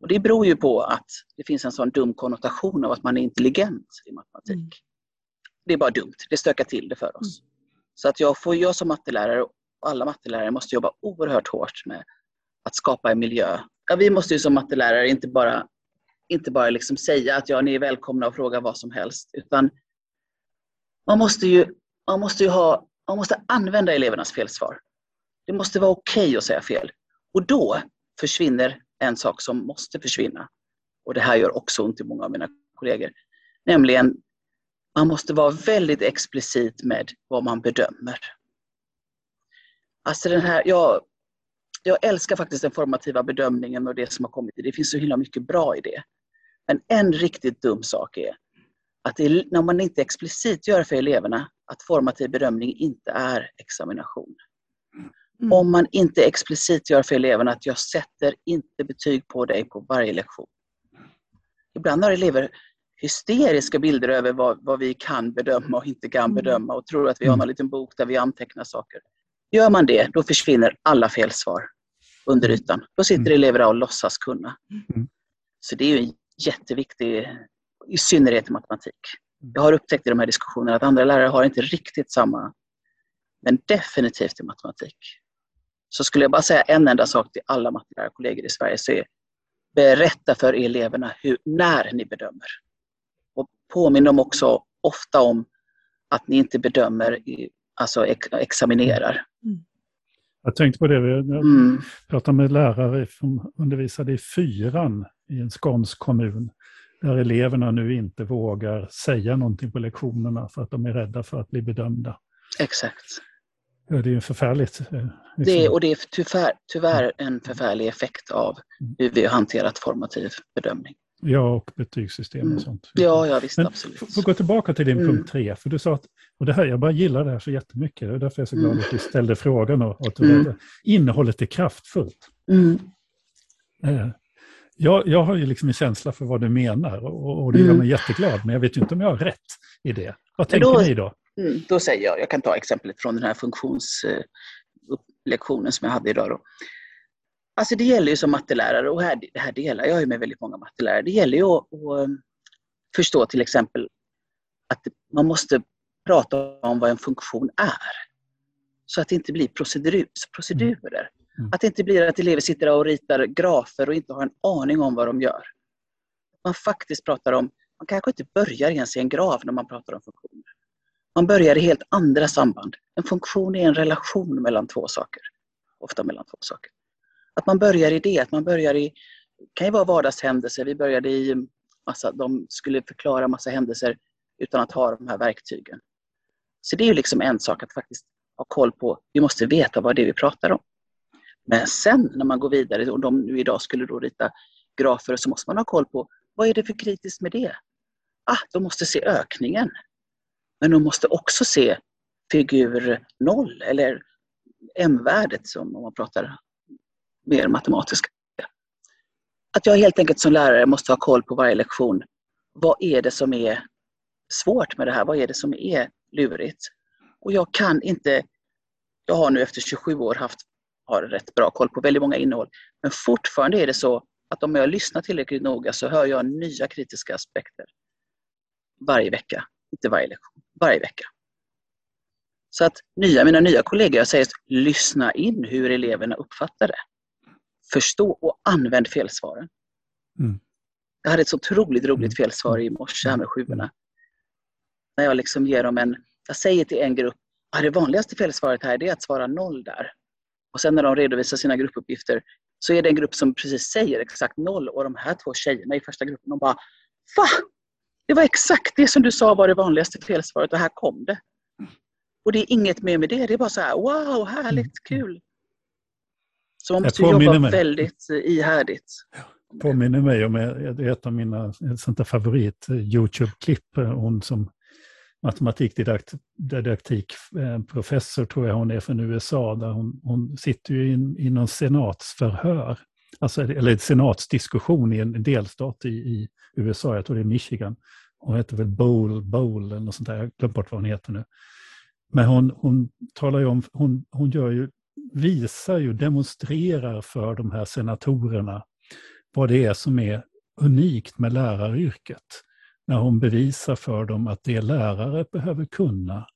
Och det beror ju på att det finns en sån dum konnotation av att man är intelligent i matematik. Mm. Det är bara dumt, det stökar till det för oss. Så att jag, får, jag som mattelärare och alla mattelärare måste jobba oerhört hårt med att skapa en miljö. Ja, vi måste ju som mattelärare inte bara, inte bara liksom säga att ja, ni är välkomna och fråga vad som helst, utan man måste ju, man måste ju ha, man måste använda elevernas felsvar. Det måste vara okej okay att säga fel. Och då försvinner en sak som måste försvinna. Och det här gör också ont i många av mina kollegor. Nämligen, man måste vara väldigt explicit med vad man bedömer. Alltså den här, jag, jag älskar faktiskt den formativa bedömningen och det som har kommit. Det finns så himla mycket bra i det. Men en riktigt dum sak är att det, när man inte explicit gör för eleverna att formativ bedömning inte är examination. Mm. Om man inte explicit gör för eleverna att jag sätter inte betyg på dig på varje lektion. Ibland har elever hysteriska bilder över vad, vad vi kan bedöma och inte kan Mm. bedöma och tror att vi har Mm. någon liten bok där vi antecknar saker. Gör man det, då försvinner alla felsvar under ytan. Då sitter Mm. elever där och låtsas kunna. Mm. Så det är ju en jätteviktig, i synnerhet i matematik. Mm. Jag har upptäckt i de här diskussionerna att andra lärare har inte riktigt samma, men definitivt i matematik. Så skulle jag bara säga en enda sak till alla mattelärarkollegor i Sverige så är berätta för eleverna hur, när ni bedömer. Och påminn dem också ofta om att ni inte bedömer, i, alltså ex, examinerar. Jag tänkte på det, jag Mm. pratade med lärare som undervisade i fyran i en skånsk kommun. Där eleverna nu inte vågar säga någonting på lektionerna för att de är rädda för att bli bedömda. Exakt. Ja, det är ju förfärligt. eh, Det, liksom. och det är tyvärr, tyvärr en förfärlig effekt av hur vi har hanterat formativ bedömning. Ja, och betygssystem Mm. och sånt. Ja, ja visst, Men absolut. Får gå tillbaka till din Mm. punkt tre, för du sa att, och det här, jag bara gillar det här så jättemycket, det är därför jag är så glad Mm. att du ställde frågan och, och att Mm. innehållet är kraftfullt. Mm. Eh, jag, jag har ju liksom en känsla för vad du menar och, och det gör Mm. mig jätteglad, men jag vet ju inte om jag har rätt i det. Vad tänker då- ni då? Mm, då säger jag, jag kan ta exemplet från den här funktionslektionen som jag hade idag. Då. Alltså det gäller ju som mattelärare, och här, det här delar jag ju med väldigt många mattelärare, det gäller ju att, att um, förstå till exempel att man måste prata om vad en funktion är. Så att det inte blir procedur, procedurer. Mm. Mm. Att det inte blir att elever sitter och ritar grafer och inte har en aning om vad de gör. Man faktiskt pratar om, man kanske inte börjar ens i en graf när man pratar om funktioner. Man börjar i helt andra samband. En funktion är en relation mellan två saker. Ofta mellan två saker. Att man börjar i det, att man börjar i, det kan ju vara vardagshändelser, vi började i massa, de skulle förklara massa händelser utan att ha de här verktygen. Så det är ju liksom en sak att faktiskt ha koll på, vi måste veta vad det är vi pratar om. Men sen när man går vidare, och de nu idag skulle då rita grafer, så måste man ha koll på vad är det för kritiskt med det? Ah, de måste se ökningen. Men de måste också se figur 0 eller M-värdet som om man pratar mer matematiska. Att jag helt enkelt som lärare måste ha koll på varje lektion. Vad är det som är svårt med det här? Vad är det som är lurigt? Och jag kan inte, jag har nu efter 27 år haft har rätt bra koll på väldigt många innehåll. Men fortfarande är det så att om jag lyssnar tillräckligt noga så hör jag nya kritiska aspekter varje vecka. Inte varje lektion, varje vecka. Så att nya, mina nya kollegor, jag säger lyssna in hur eleverna uppfattar det. Förstå och använd felsvaren. Mm. Jag hade ett så otroligt roligt mm. felsvar i morse här med sjuorna. När jag liksom ger dem en, jag säger till en grupp, ah, det vanligaste felsvaret här är att svara noll där. Och sen när de redovisar sina gruppuppgifter så är det en grupp som precis säger exakt noll och de här två tjejerna i första gruppen de bara Va? Det var exakt det som du sa var det vanligaste felsvaret och här kom det. Och det är inget mer med det, det är bara så här wow, härligt, mm. kul. Så man måste jobba mig. väldigt eh, ihärdigt. Påminner mig om ett av mina sånt favorit eh. Eh, hon som matematikdidaktikprofessor eh, tror jag hon är från USA, där hon, hon sitter ju i, i någon senatsförhör, alltså, eller senatsdiskussion i en delstat i, i USA, jag tror det är Michigan. Hon heter väl Bowl, Bowl eller något sånt där, jag har glömt bort vad hon heter nu. Men hon, hon talar ju om, hon, hon gör ju, visar ju, demonstrerar för de här senatorerna vad det är som är unikt med läraryrket när hon bevisar för dem att det lärare behöver kunna,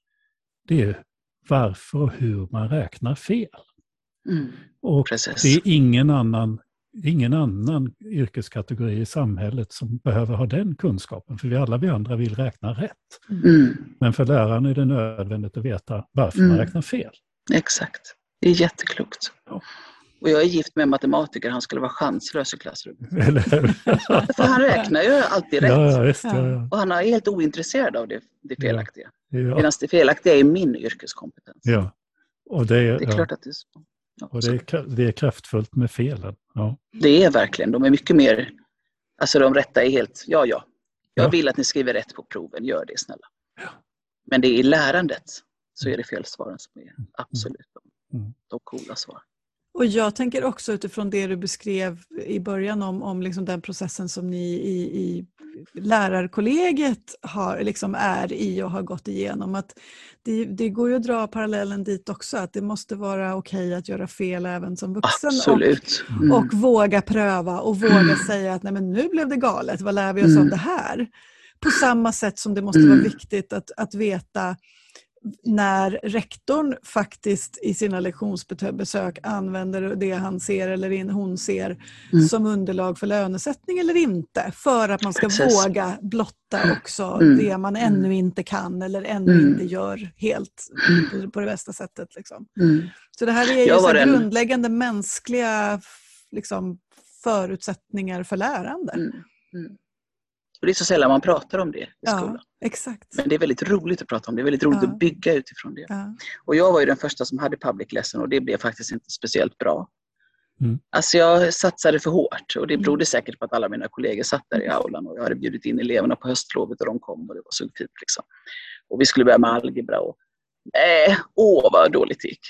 det är varför och hur man räknar fel. Mm, och precis. det är ingen annan, ingen annan yrkeskategori i samhället som behöver ha den kunskapen, för vi alla vi andra vill räkna rätt. Mm. Men för läraren är det nödvändigt att veta varför mm. man räknar fel. Exakt, det är jätteklokt. Ja. Och jag är gift med en matematiker, han skulle vara chanslös i klassrummet. För han räknar ju alltid rätt. Ja, visst, ja, och han är helt ointresserad av det, det felaktiga. Ja. Medan det felaktiga är min yrkeskompetens. Ja. Och det, är, det är klart att det är så. och det är, det är kraftfullt med felen. Ja. Det är verkligen, de är mycket mer, alltså de rätta är helt, ja ja, jag vill att ni skriver rätt på proven, gör det snälla. Men det är i lärandet så är det felsvaren som är mm. absolut de, mm. de coola svaren. Och jag tänker också utifrån det du beskrev i början om, om liksom den processen som ni i, i lärarkollegiet har, liksom är i och har gått igenom. Att det, det går ju att dra parallellen dit också, att det måste vara okej att göra fel även som vuxen. Absolut. Mm. Och, och våga pröva och våga mm. säga att Nej, men nu blev det galet, vad lär vi oss mm. av det här? På samma sätt som det måste vara mm. viktigt att, att veta när rektorn faktiskt i sina lektionsbesök använder det han ser eller hon ser mm. som underlag för lönesättning eller inte. För att man ska Precis. våga blotta mm. också mm. det man ännu mm. inte kan eller ännu mm. inte gör helt mm. på det bästa sättet. Liksom. Så det här är ju så en... grundläggande mänskliga liksom, förutsättningar för lärande. Och det är så sällan man pratar om det i skolan. Ja, exakt. Men det är väldigt roligt att prata om det. Det är väldigt roligt ja. att bygga utifrån det. Ja. Och jag var ju den första som hade public lesson och det blev faktiskt inte speciellt bra. Mm. Alltså jag satsade för hårt och det mm. berodde säkert på att alla mina kollegor satt där i aulan och jag hade bjudit in eleverna på höstlovet och de kom och det var så fint. Liksom. Och vi skulle börja med algebra och Nej, åh vad dåligt det gick.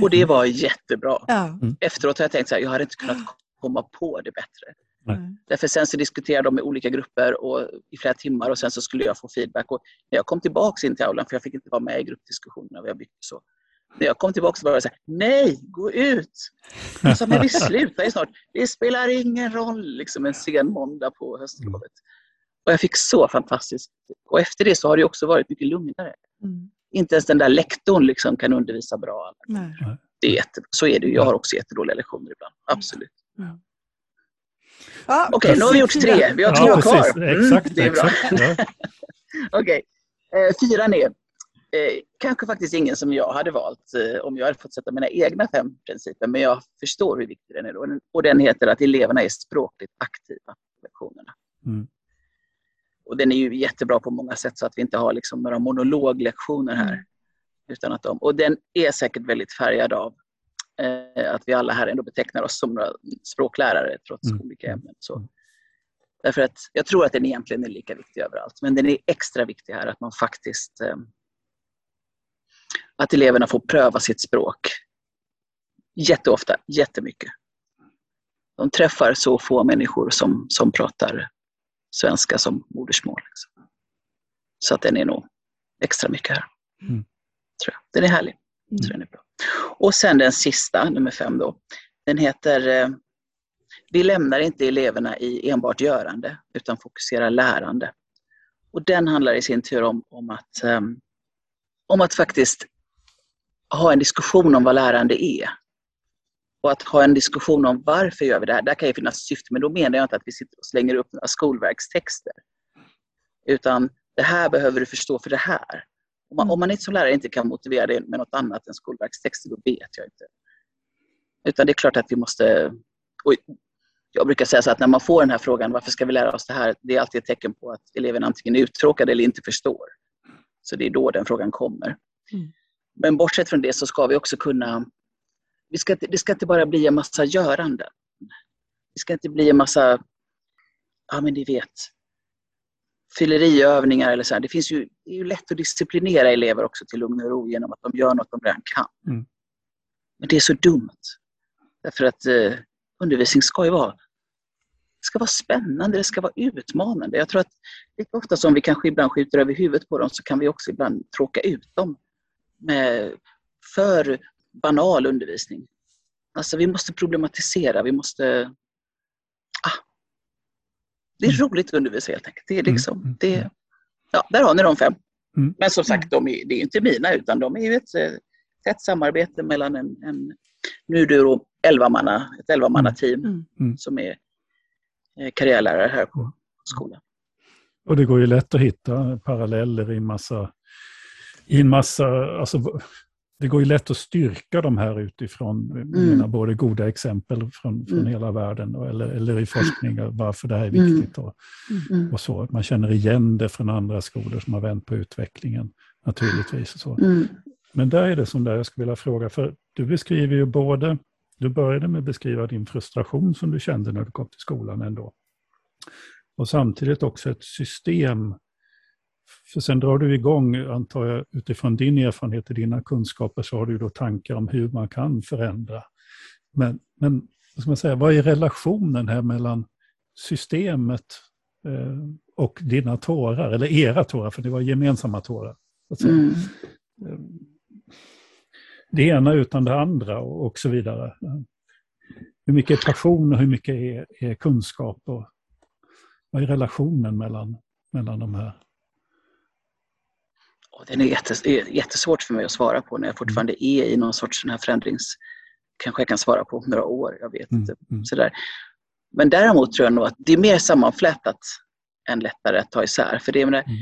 Och det var jättebra. Ja. Mm. Efteråt har jag tänkt så här, jag hade inte kunnat komma på det bättre. Mm. Därför sen så diskuterade de med olika grupper och, i flera timmar och sen så skulle jag få feedback. Och när jag kom tillbaka in till aulan, för jag fick inte vara med i gruppdiskussionerna, vi har byggt så. När jag kom tillbaka så var jag så här, nej, gå ut! Jag sa, men vi slutar ju snart. Det spelar ingen roll, liksom en sen måndag på höstlovet. Och jag fick så fantastiskt. Och efter det så har det också varit mycket lugnare. Mm. Inte ens den där lektorn liksom kan undervisa bra. Nej. Det är jätte, så är det ju. Jag har också jättedåliga lektioner ibland. Absolut. Mm. Ja, Okej, okay, nu har vi gjort tre. Vi har ja, två kvar. Mm, exakt, det är bra. Ja. Okej, okay. eh, fyran är eh, kanske faktiskt ingen som jag hade valt eh, om jag hade fått sätta mina egna fem principer, men jag förstår hur viktig den är. Då. Och den heter att eleverna är språkligt aktiva på lektionerna. Mm. Och den är ju jättebra på många sätt så att vi inte har liksom några monologlektioner här. Utan att de, och den är säkert väldigt färgad av eh, att vi alla här ändå betecknar oss som några språklärare trots Mm. olika ämnen. Så. Därför att jag tror att den egentligen är lika viktig överallt, men den är extra viktig här att man faktiskt eh, att eleverna får pröva sitt språk jätteofta, jättemycket. De träffar så få människor som, som pratar svenska som modersmål. Liksom. Så att den är nog extra mycket här. Mm. Tror jag. Den är härlig. Mm. Så den är bra. Och sen den sista, nummer fem då. Den heter eh, Vi lämnar inte eleverna i enbart görande utan fokuserar lärande. Och den handlar i sin tur om, om, att, eh, om att faktiskt ha en diskussion om vad lärande är. Och att ha en diskussion om varför gör vi det här. Där kan ju finnas syfte, men då menar jag inte att vi sitter och slänger upp några skolverkstexter. Utan det här behöver du förstå för det här. Om man, om man inte som lärare inte kan motivera det med något annat än skolverkstexter, då vet jag inte. Utan det är klart att vi måste... Jag brukar säga så att när man får den här frågan, varför ska vi lära oss det här? Det är alltid ett tecken på att eleven antingen är uttråkad eller inte förstår. Så det är då den frågan kommer. Mm. Men bortsett från det så ska vi också kunna... Vi ska, det ska inte bara bli en massa göranden. Det ska inte bli en massa, ja men ni vet, fylleriövningar eller så här. Det, finns ju, det är ju lätt att disciplinera elever också till lugn och ro genom att de gör något de redan kan. Mm. Men det är så dumt. Därför att eh, undervisning ska ju vara det ska vara spännande, det ska vara utmanande. Jag tror att lika ofta som vi kanske ibland skjuter över huvudet på dem så kan vi också ibland tråka ut dem med för banal undervisning. Alltså vi måste problematisera, vi måste... Ah. Det är Mm. roligt att undervisa helt enkelt. Det är Mm, liksom, mm, det, ja, där har ni de fem. Mm. Men som sagt, de är, det är inte mina utan de är ju ett eh, tätt samarbete mellan en, en nu är det då 11 manna, ett 11 team Mm. Mm. som är eh, karriärlärare här på skolan. Och det går ju lätt att hitta paralleller i en massa... I en massa alltså, det går ju lätt att styrka de här utifrån jag Mm. menar, både goda exempel från, från Mm. hela världen eller, eller i forskning varför det här är Mm. viktigt. Och, Mm. och så. Man känner igen det från andra skolor som har vänt på utvecklingen naturligtvis. Och så. Mm. Men där är det som där jag skulle vilja fråga, för du beskriver ju både, du började med att beskriva din frustration som du kände när du kom till skolan ändå. Och samtidigt också ett system. För sen drar du igång, antar jag, utifrån din erfarenhet och dina kunskaper så har du då tankar om hur man kan förändra. Men, men vad ska man säga, vad är relationen här mellan systemet eh, och dina tårar, eller era tårar, för det var gemensamma tårar. Mm. det ena utan det andra och, och så vidare. Hur mycket är passion och hur mycket är, är kunskap? Och, vad är relationen mellan, mellan de här? Och den är jättes, jättesvårt för mig att svara på när jag fortfarande är i någon sorts sån här förändrings... Kanske jag kan svara på några år, jag vet Mm, inte. mm. Sådär. Men däremot tror jag nog att det är mer sammanflätat än lättare att ta isär. För det, jag, menar, Mm.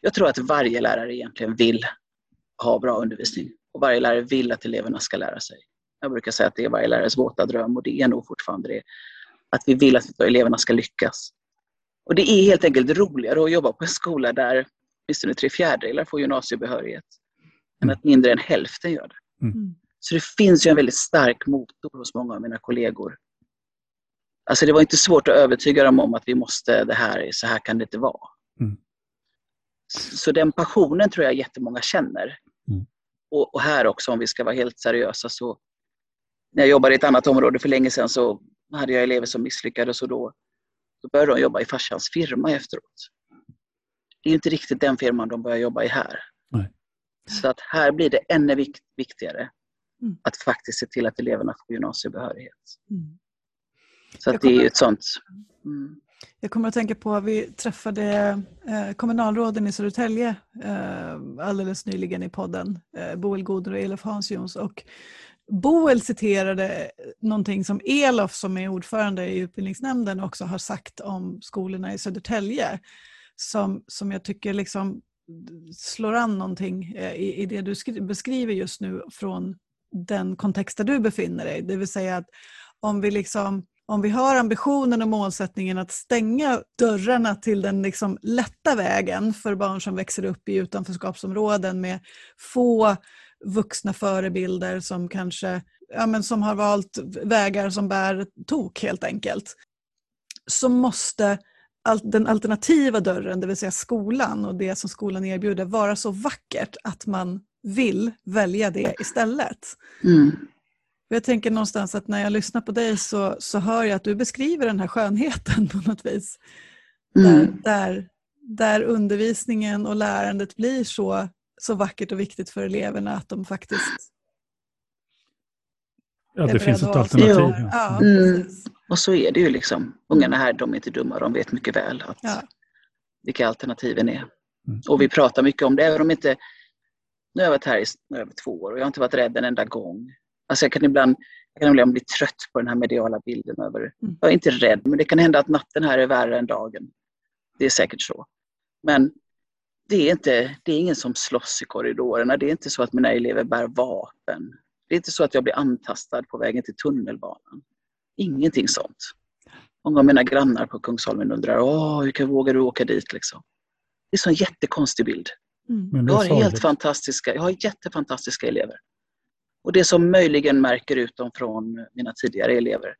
jag tror att varje lärare egentligen vill ha bra undervisning. Och varje lärare vill att eleverna ska lära sig. Jag brukar säga att det är varje lärares våta dröm och det är nog fortfarande det. Att vi vill att eleverna ska lyckas. Och det är helt enkelt roligare att jobba på en skola där åtminstone tre fjärdedelar får gymnasiebehörighet än Mm. att mindre än hälften gör det. Mm. Så det finns ju en väldigt stark motor hos många av mina kollegor. Alltså det var inte svårt att övertyga dem om att vi måste, det här, så här kan det inte vara. Mm. Så den passionen tror jag jättemånga känner. Mm. Och, och här också, om vi ska vara helt seriösa, så när jag jobbade i ett annat område för länge sedan så hade jag elever som misslyckades och då, då började de jobba i farsans firma efteråt. Det är inte riktigt den firman de börjar jobba i här. Nej. Så att här blir det ännu vik- viktigare Mm. att faktiskt se till att eleverna får gymnasiebehörighet. Mm. Så att det är ju ett sånt... Mm. Jag kommer att tänka på att vi träffade eh, kommunalråden i Södertälje eh, alldeles nyligen i podden, eh, Boel Goder och Elof Hansjons. Och Boel citerade någonting som Elof som är ordförande i utbildningsnämnden också har sagt om skolorna i Södertälje. Som, som jag tycker liksom slår an någonting eh, i, i det du skri- beskriver just nu från den kontext där du befinner dig. Det vill säga att om vi, liksom, om vi har ambitionen och målsättningen att stänga dörrarna till den liksom lätta vägen för barn som växer upp i utanförskapsområden med få vuxna förebilder som kanske ja, men som har valt vägar som bär tok helt enkelt, så måste den alternativa dörren, det vill säga skolan och det som skolan erbjuder, vara så vackert att man vill välja det istället. Mm. Jag tänker någonstans att när jag lyssnar på dig så, så hör jag att du beskriver den här skönheten på något vis. Mm. Där, där, där undervisningen och lärandet blir så, så vackert och viktigt för eleverna att de faktiskt Ja, det finns ett alternativ. Ja, mm. Och så är det ju liksom. Ungarna här, de är inte dumma, de vet mycket väl att ja. vilka alternativen är. Mm. Och vi pratar mycket om det, även om inte... Nu har jag varit här i över två år och jag har inte varit rädd en enda gång. Alltså jag kan ibland, jag kan ibland bli trött på den här mediala bilden över... Mm. Jag är inte rädd, men det kan hända att natten här är värre än dagen. Det är säkert så. Men det är, inte, det är ingen som slåss i korridorerna. Det är inte så att mina elever bär vapen. Det är inte så att jag blir antastad på vägen till tunnelbanan. Ingenting sånt. Många av mina grannar på Kungsholmen undrar, Åh, hur vågar du åka dit? Liksom. Det är en sån jättekonstig bild. Mm. Jag har helt fantastiska, jag har jättefantastiska elever. Och det som möjligen märker ut dem från mina tidigare elever,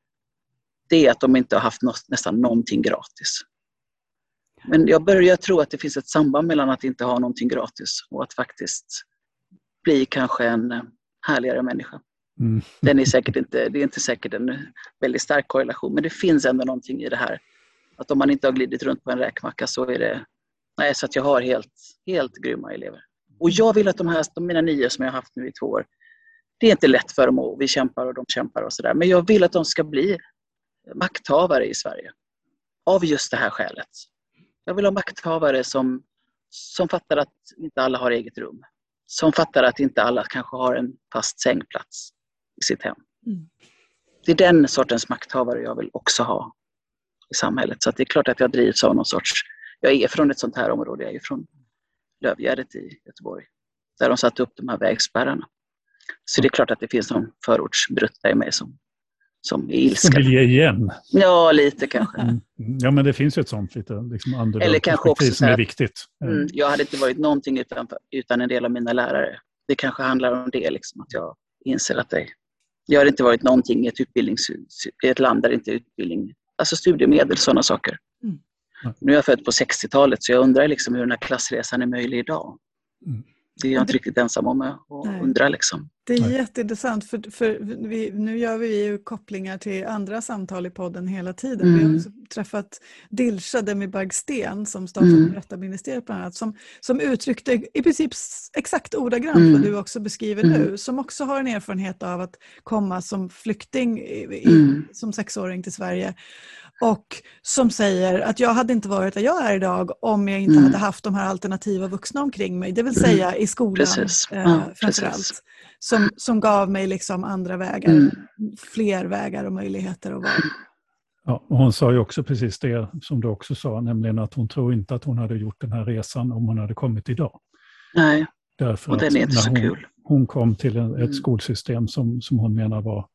det är att de inte har haft något, nästan någonting gratis. Men jag börjar tro att det finns ett samband mellan att inte ha någonting gratis och att faktiskt bli kanske en härligare människa. Mm. Den är säkert inte, det är inte säkert en väldigt stark korrelation, men det finns ändå någonting i det här. Att om man inte har glidit runt på en räkmacka så är det... Nej, så att jag har helt, helt grymma elever. Och jag vill att de här, de mina nio som jag har haft nu i två år, det är inte lätt för dem och vi kämpar och de kämpar och sådär. Men jag vill att de ska bli makthavare i Sverige. Av just det här skälet. Jag vill ha makthavare som, som fattar att inte alla har eget rum som fattar att inte alla kanske har en fast sängplats i sitt hem. Mm. Det är den sortens makthavare jag vill också ha i samhället. Så det är klart att jag drivs av någon sorts... Jag är från ett sånt här område, jag är från Lövgärdet i Göteborg, där de satte upp de här vägspärrarna. Så det är klart att det finns någon förortsbrutta i mig som som är ilska. Som vill ge igen? Ja, lite kanske. Mm. Ja, men det finns ju ett sånt lite liksom Eller kanske också som är viktigt. Mm, jag hade inte varit någonting utan, utan en del av mina lärare. Det kanske handlar om det, liksom, att jag inser att det, jag hade inte varit någonting i ett, utbildnings, i ett land där inte utbildning, alltså studiemedel, sådana saker. Mm. Nu är jag född på 60-talet så jag undrar liksom hur den här klassresan är möjlig idag. Mm. Det är jag inte riktigt ensam om att undra. Liksom. Det är jätteintressant för, för vi, nu gör vi ju kopplingar till andra samtal i podden hela tiden. Mm. Vi har mm. också träffat Dilsa Demibag Sten som startade mm. Berättarministeriet bland annat som, som uttryckte i princip exakt ordagrant mm. vad du också beskriver mm. nu. Som också har en erfarenhet av att komma som flykting i, i, mm. som sexåring till Sverige och som säger att jag hade inte varit där jag är idag om jag inte mm. hade haft de här alternativa vuxna omkring mig, det vill säga i skolan eh, ja, framförallt. Som, som gav mig liksom andra vägar, mm. fler vägar och möjligheter att vara. Ja, och hon sa ju också precis det som du också sa, nämligen att hon tror inte att hon hade gjort den här resan om hon hade kommit idag. Nej, Därför och den är inte så hon, kul. Hon kom till en, ett mm. skolsystem som, som hon menar var,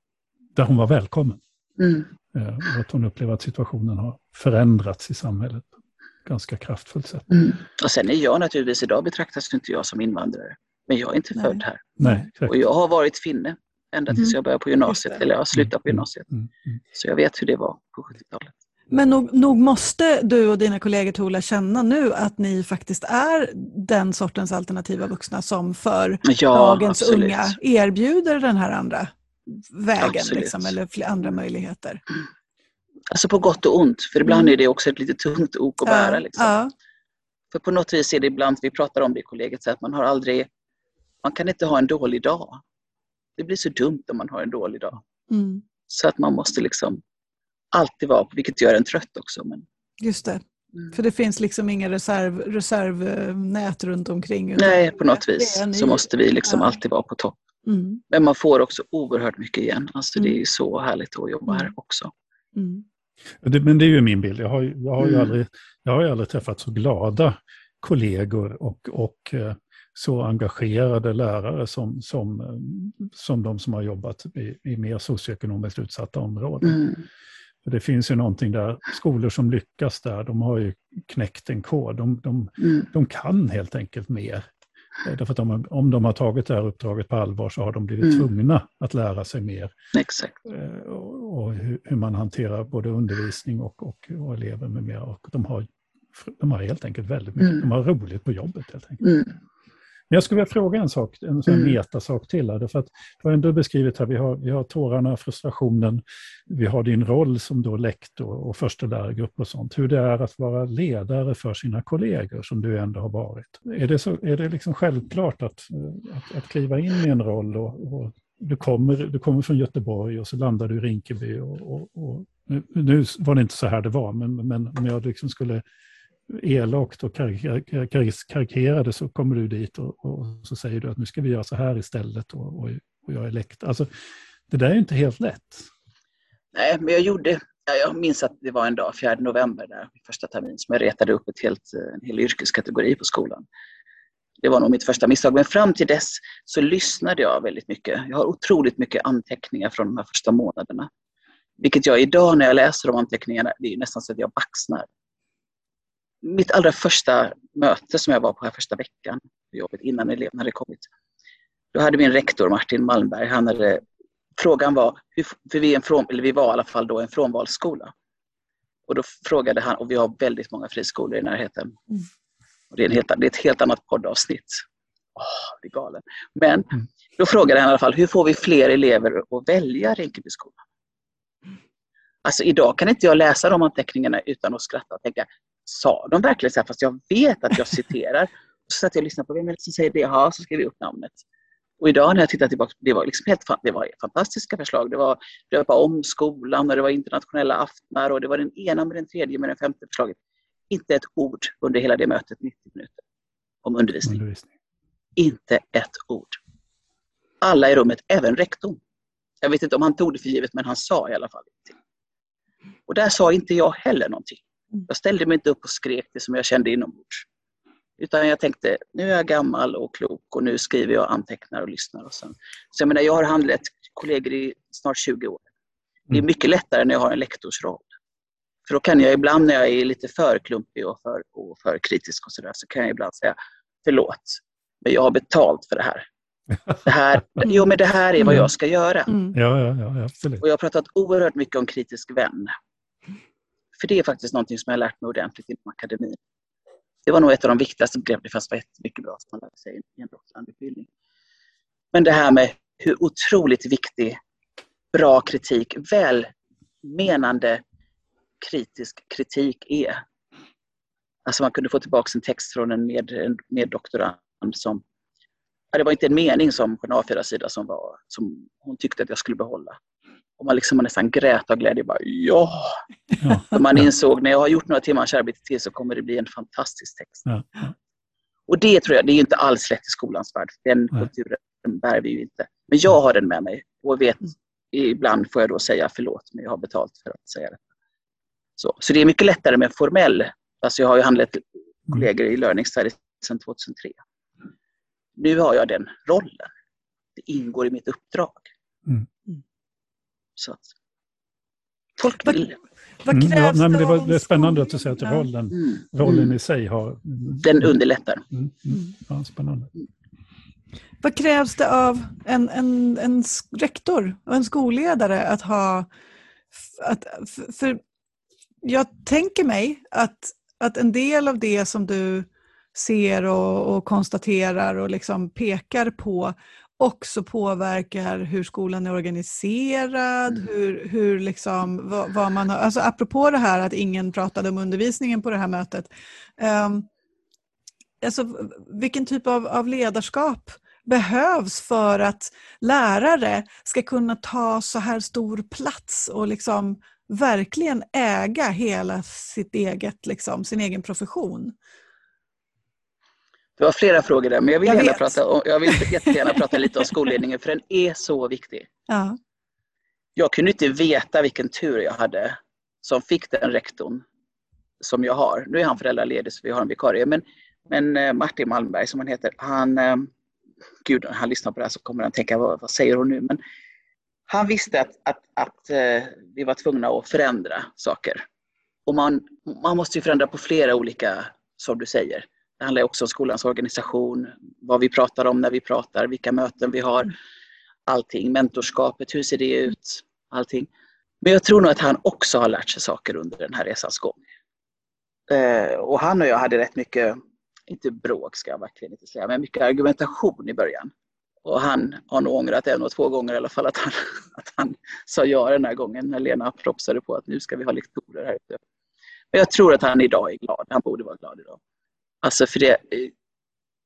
där hon var välkommen. Mm. Eh, och att hon upplever att situationen har förändrats i samhället på ett ganska kraftfullt sätt. Mm. Och sen är jag naturligtvis, idag betraktas inte jag som invandrare. Men jag är inte Nej. född här. Nej, och jag har varit finne ända tills mm. jag började på gymnasiet, eller jag slutade på mm. gymnasiet. Mm. Mm. Så jag vet hur det var på 70-talet. Men nog, nog, måste du och dina kollegor Tola känna nu att ni faktiskt är den sortens alternativa vuxna som för ja, dagens absolut. unga erbjuder den här andra vägen liksom, eller andra möjligheter. Alltså på gott och ont, för ibland mm. är det också ett lite tungt ok att bära. Liksom. Ja. För på något vis är det ibland, vi pratar om det i kollegiet, så att man har aldrig, man kan inte ha en dålig dag. Det blir så dumt om man har en dålig dag. Mm. Så att man måste liksom alltid vara, vilket gör en trött också. Men... Just det. Mm. För det finns liksom inga reserv, reservnät runt omkring? Nej, på något vis så måste vi liksom ja. alltid vara på topp. Mm. Men man får också oerhört mycket igen. Alltså det är mm. så härligt att jobba här mm. också. Mm. Det, men det är ju min bild. Jag har, jag har, ju, aldrig, jag har ju aldrig träffat så glada kollegor och, och eh, så engagerade lärare som, som, eh, som de som har jobbat i, i mer socioekonomiskt utsatta områden. Mm. För det finns ju någonting där, skolor som lyckas där, de har ju knäckt en kod. De, de, Mm. de kan helt enkelt mer. Eh, Därför att de, om de har tagit det här uppdraget på allvar så har de blivit Mm. tvungna att lära sig mer. Exakt. eh, Och, och hur, hur man hanterar både undervisning och, och, och elever med mer. Och de har, de har helt enkelt väldigt mycket, Mm. de har roligt på jobbet helt enkelt. Mm. Men jag skulle vilja fråga en sak, en sån Mm. metasak till. Här, därför att du har ändå beskrivit här, vi har, vi har tårarna, frustrationen, vi har din roll som då lektor och första lärargrupp och sånt. Hur det är att vara ledare för sina kollegor som du ändå har varit. Är det, så, är det liksom självklart att, att, att kliva in i en roll och, och du, kommer, du kommer från Göteborg och så landar du i Rinkeby och, och, och nu, nu var det inte så här det var, men, men om jag liksom skulle elakt och karikerade så kommer du dit och, och så säger du att nu ska vi göra så här istället och, och, och jag är lektor. Alltså, det där är ju inte helt lätt. Nej, men jag gjorde, jag minns att det var en dag, 4 november, där, första termin, som jag retade upp ett helt, en hel yrkeskategori på skolan. Det var nog mitt första misstag, men fram till dess så lyssnade jag väldigt mycket. Jag har otroligt mycket anteckningar från de här första månaderna. Vilket jag idag när jag läser de anteckningarna, det är nästan så att jag baxnar. Mitt allra första möte som jag var på här första veckan på jobbet innan eleverna hade kommit. Då hade vi en rektor, Martin Malmberg, han hade frågan var, för vi, är en från, eller vi var i alla fall då en frånvalsskola. Och då frågade han, och vi har väldigt många friskolor i närheten. Och det, är en helt, det är ett helt annat poddavsnitt. Åh, jag blir galen. Men Mm. då frågade han i alla fall, hur får vi fler elever att välja Rinkebyskolan? Alltså idag kan inte jag läsa de anteckningarna utan att skratta och tänka, sa de verkligen så här? Fast jag vet att jag citerar. Så satt jag och lyssnade på vem som säger det? Ja, så skrev vi upp namnet. Och idag när jag tittar tillbaka, det var, liksom helt, det var fantastiska förslag. Det var döpa om skolan och det var internationella aftnar och det var den ena med den tredje med den femte förslaget. Inte ett ord under hela det mötet, 90 minuter, om undervisning. Undervisning. Inte ett ord. Alla i rummet, även rektorn. Jag vet inte om han tog det för givet, men han sa i alla fall ingenting. Och där sa inte jag heller någonting. Mm. Jag ställde mig inte upp och skrek det som jag kände inombords. Utan jag tänkte, nu är jag gammal och klok och nu skriver jag, antecknar och lyssnar. Och sen. Så jag menar, jag har handlett kollegor i snart 20 år. Det är Mm. mycket lättare när jag har en lektorsroll. För då kan jag ibland när jag är lite för klumpig och för, och för kritisk och sådär, så kan jag ibland säga förlåt, men jag har betalt för det här. Det här jo, men det här är vad jag ska göra. Mm. Ja, ja, ja, absolut. Och jag har pratat oerhört mycket om kritisk vän. För det är faktiskt någonting som jag har lärt mig ordentligt inom akademin. Det var nog ett av de viktigaste begreppen, det var jättemycket bra som man lärde sig i en doktorandutbildning. Men det här med hur otroligt viktig bra kritik, välmenande kritisk kritik är. Alltså man kunde få tillbaka en text från en, med, en meddoktorand som ja, det var inte en mening som på en A4-sida som, var, som hon tyckte att jag skulle behålla. Och man liksom nästan grät av glädje. Bara, ja! Ja, man insåg när jag har gjort några timmars arbete till så kommer det bli en fantastisk text. ja, ja. Och det tror jag, det är inte alls lätt i skolans värld. Den Nej. kulturen bär vi ju inte. Men jag har den med mig och vet, ibland får jag då säga förlåt, men jag har betalt för att säga det. Så, så det är mycket lättare med formell, alltså jag har ju handlat kollegor i Learning Studies sedan 2003. Nu har jag den rollen. Det ingår i mitt uppdrag. Mm. Så att, folk vill. Vad Mm, krävs ja, nej, men det, var, det är spännande att du säger att rollen, Mm. rollen Mm. i sig har... Den underlättar. Mm, mm. Ja, spännande. Vad krävs det av en, en, en rektor och en skolledare att ha... Att, för jag tänker mig att, att en del av det som du ser och, och konstaterar och liksom pekar på också påverkar hur skolan är organiserad, Mm. hur, hur liksom, vad, vad man har, alltså apropå det här att ingen pratade om undervisningen på det här mötet. Um, alltså, vilken typ av, av ledarskap behövs för att lärare ska kunna ta så här stor plats och liksom verkligen äga hela sitt eget, liksom, sin egen profession? Det var flera frågor där, men jag vill, Jag gärna vet. prata, jag vill jättegärna prata lite om skolledningen, för den är så viktig. Ja. Jag kunde inte veta vilken tur jag hade som fick den rektorn som jag har. Nu är han föräldraledig så vi har en vikarie, men, men eh, Martin Malmberg som han heter, han, eh, gud, när han lyssnar på det här så kommer han tänka, vad, vad säger hon nu? Men han visste att, att, att eh, vi var tvungna att förändra saker. Och man, man måste ju förändra på flera olika, som du säger. Det handlar också om skolans organisation, vad vi pratar om när vi pratar, vilka möten vi har, allting. Mentorskapet, hur ser det ut? Allting. Men jag tror nog att han också har lärt sig saker under den här resans gång. Eh, och han och jag hade rätt mycket, inte bråk ska jag verkligen inte säga, men mycket argumentation i början. Och han har nog ångrat en och två gånger i alla fall att han, att han sa ja den här gången när Lena propsade på att nu ska vi ha lektorer här ute. Men jag tror att han idag är glad. Han borde vara glad idag. Alltså för det, eh,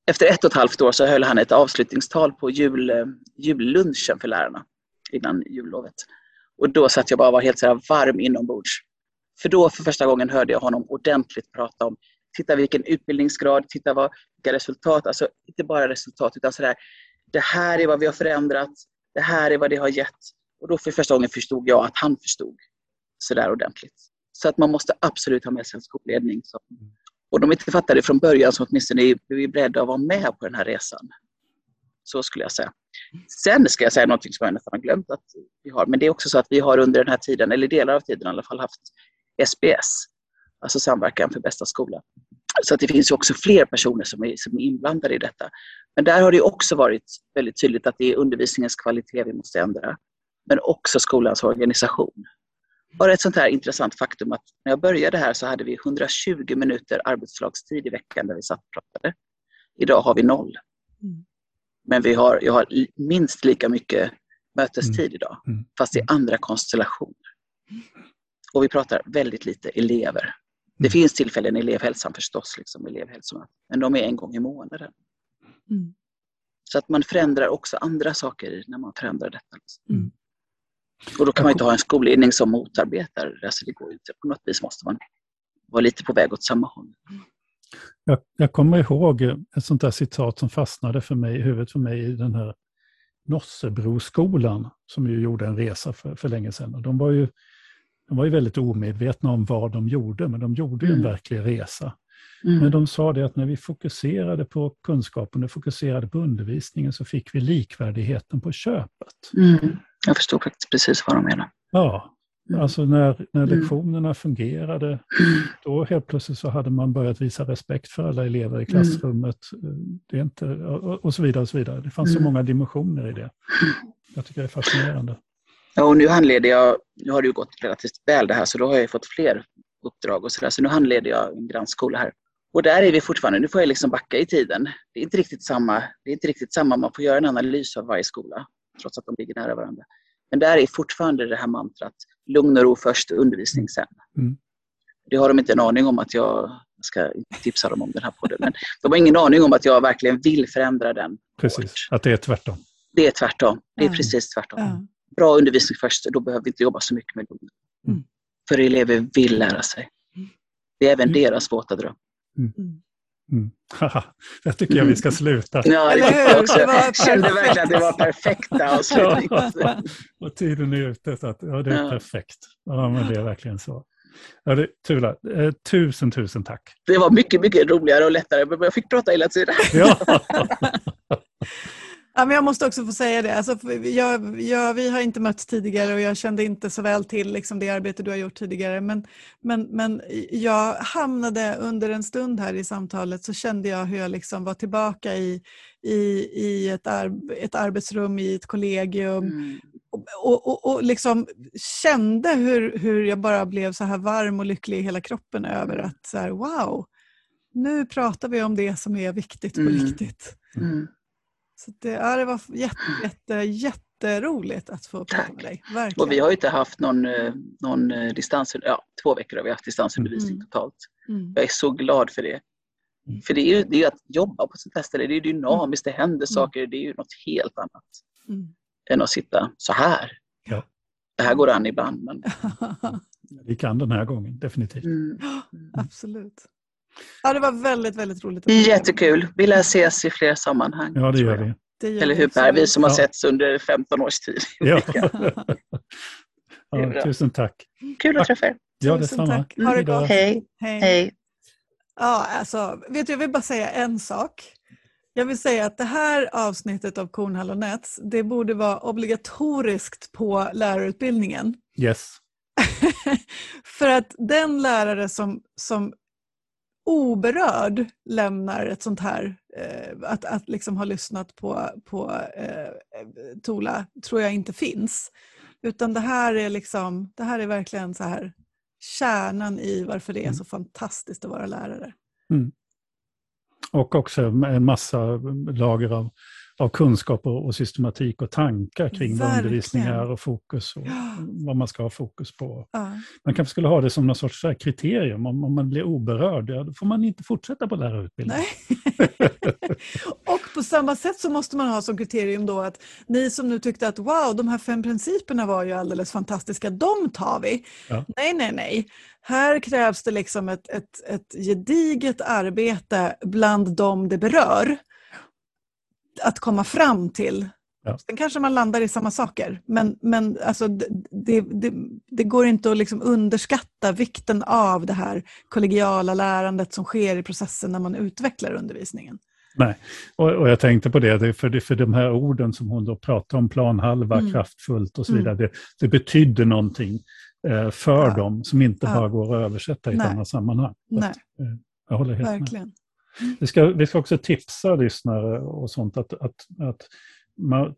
efter ett och ett halvt år så höll han ett avslutningstal på jul, eh, jullunchen för lärarna innan jullovet. Och då satt jag bara och var helt så här varm inombords. För då för första gången hörde jag honom ordentligt prata om titta vilken utbildningsgrad, titta vad, vilka resultat, alltså inte bara resultat utan sådär, det här är vad vi har förändrat, det här är vad det har gett. Och då för första gången förstod jag att han förstod sådär ordentligt. Så att man måste absolut ha med sig en skolledning. Som, och de inte fattade från början så åtminstone är beredda att vara med på den här resan. Så skulle jag säga. Sen ska jag säga något som jag nästan har glömt att vi har, men det är också så att vi har under den här tiden, eller delar av tiden i alla fall, haft SBS, alltså Samverkan för bästa skola. Så att det finns också fler personer som är, som är inblandade i detta. Men där har det också varit väldigt tydligt att det är undervisningens kvalitet vi måste ändra. Men också skolans organisation. Bara ett sånt här intressant faktum att när jag började här så hade vi 120 minuter arbetslagstid i veckan där vi satt och pratade. Idag har vi noll. Mm. Men vi har, jag har minst lika mycket mötestid mm. idag, mm. fast i andra konstellationer. Och vi pratar väldigt lite elever. Det mm. finns tillfällen i elevhälsan förstås, liksom elevhälsorna, men de är en gång i månaden. Mm. Så att man förändrar också andra saker när man förändrar detta. Liksom. Mm. Och då kan man inte ha en skolledning som motarbetar. Alltså det går inte. På något vis måste man vara lite på väg åt samma håll. Jag, jag kommer ihåg ett sånt där citat som fastnade för mig, i huvudet för mig i den här Nossebroskolan som ju gjorde en resa för, för länge sedan. Och de, var ju, de var ju väldigt omedvetna om vad de gjorde, men de gjorde mm. en verklig resa. Mm. Men de sa det att när vi fokuserade på kunskapen och fokuserade på undervisningen så fick vi likvärdigheten på köpet. Mm. Jag förstår faktiskt precis vad de menar. Ja, mm. alltså när, när mm. lektionerna fungerade, mm. då helt plötsligt så hade man börjat visa respekt för alla elever i klassrummet. Det är inte, och så vidare. och så vidare. Det fanns så många dimensioner i det. Jag tycker det är fascinerande. Ja, och nu handleder jag, nu har det ju gått relativt väl det här, så då har jag fått fler uppdrag och sådär. Så nu handleder jag en grannskola här. Och där är vi fortfarande, nu får jag liksom backa i tiden. Det är inte riktigt samma, det är inte riktigt samma, man får göra en analys av varje skola trots att de ligger nära varandra. Men där är fortfarande det här mantrat, lugn och ro först, undervisning sen. Mm. Det har de inte en aning om att jag ska tipsa dem om den här podden, men de har ingen aning om att jag verkligen vill förändra den. Precis, att det är tvärtom. Det är tvärtom. Det är mm. precis tvärtom. Mm. Bra undervisning först, då behöver vi inte jobba så mycket med lugn. Mm. För elever vill lära sig. Det är även mm. deras våta dröm. Mm. jag tycker jag vi ska sluta. Ja, jag också. Jag kände verkligen att det var perfekta avslutning. Ja, och tiden är ute, så att, ja, det är ja. perfekt. Ja, men det är verkligen så. Ja, det, Tula, eh, tusen, tusen tack. Det var mycket, mycket roligare och lättare, men jag fick prata hela tiden. Ja. Ja, men jag måste också få säga det. Alltså, jag, jag, vi har inte mötts tidigare och jag kände inte så väl till liksom, det arbete du har gjort tidigare. Men, men, men jag hamnade under en stund här i samtalet så kände jag hur jag liksom var tillbaka i, i, i ett, ar, ett arbetsrum, i ett kollegium. Mm. Och, och, och, och, liksom kände hur, hur jag bara blev så här varm och lycklig i hela kroppen över mm. att så här, wow, nu pratar vi om det som är viktigt på mm. riktigt. Mm. Så det, ja, det var jätte, jätte, jätteroligt att få prata med dig. Verkligen. Och vi har ju inte haft någon, eh, någon eh, distans, ja, två veckor har vi haft distansundervisning mm. totalt. Mm. Jag är så glad för det. Mm. För det är ju det är att jobba på sånt här ställe, det är dynamiskt, det händer mm. saker, det är ju något helt annat mm. än att sitta så här. Ja. Det här går an ibland. Men... vi kan den här gången, definitivt. Mm. Absolut. Ja, det var väldigt, väldigt roligt. Jättekul. Vi lär ses i fler sammanhang. Ja, det gör vi. Det gör Eller hur Per? Vi som har ja. setts under 15 års tid. Ja. ja, tusen tack. Kul att träffa er. Ja, detsamma. Tack. Ha det gott. Hej. Hej. Hej. Ja, alltså, vet du, jag vill bara säga en sak. Jag vill säga att det här avsnittet av Kornhall och Nets, det borde vara obligatoriskt på lärarutbildningen. Yes. För att den lärare som, som oberörd lämnar ett sånt här, eh, att, att liksom ha lyssnat på, på eh, Tola, tror jag inte finns. Utan det här är, liksom, det här är verkligen så här kärnan i varför det är så fantastiskt att vara lärare. Mm. Och också en massa lager av av kunskap och, och, systematik och tankar kring vad undervisning är och fokus och ja. vad man ska ha fokus på. Ja. Man kanske skulle ha det som någon sorts kriterium, om, om man blir oberörd, ja, då får man inte fortsätta på lärarutbildningen. och på samma sätt så måste man ha som kriterium då att ni som nu tyckte att wow, de här fem principerna var ju alldeles fantastiska, de tar vi. Ja. Nej, nej, nej. Här krävs det liksom ett, ett, ett gediget arbete bland dem det berör att komma fram till. Ja. Sen kanske man landar i samma saker, men, men alltså, det, det, det går inte att liksom underskatta vikten av det här kollegiala lärandet som sker i processen när man utvecklar undervisningen. Nej, och, och jag tänkte på det, för, för de här orden som hon då pratar om, planhalva, mm. kraftfullt och så vidare, mm. det, det betydde någonting eh, för ja. dem som inte ja. bara går att översätta i ett annat sammanhang. Nej. Att, eh, jag håller helt Verkligen. med. Vi ska, vi ska också tipsa lyssnare och sånt att, att, att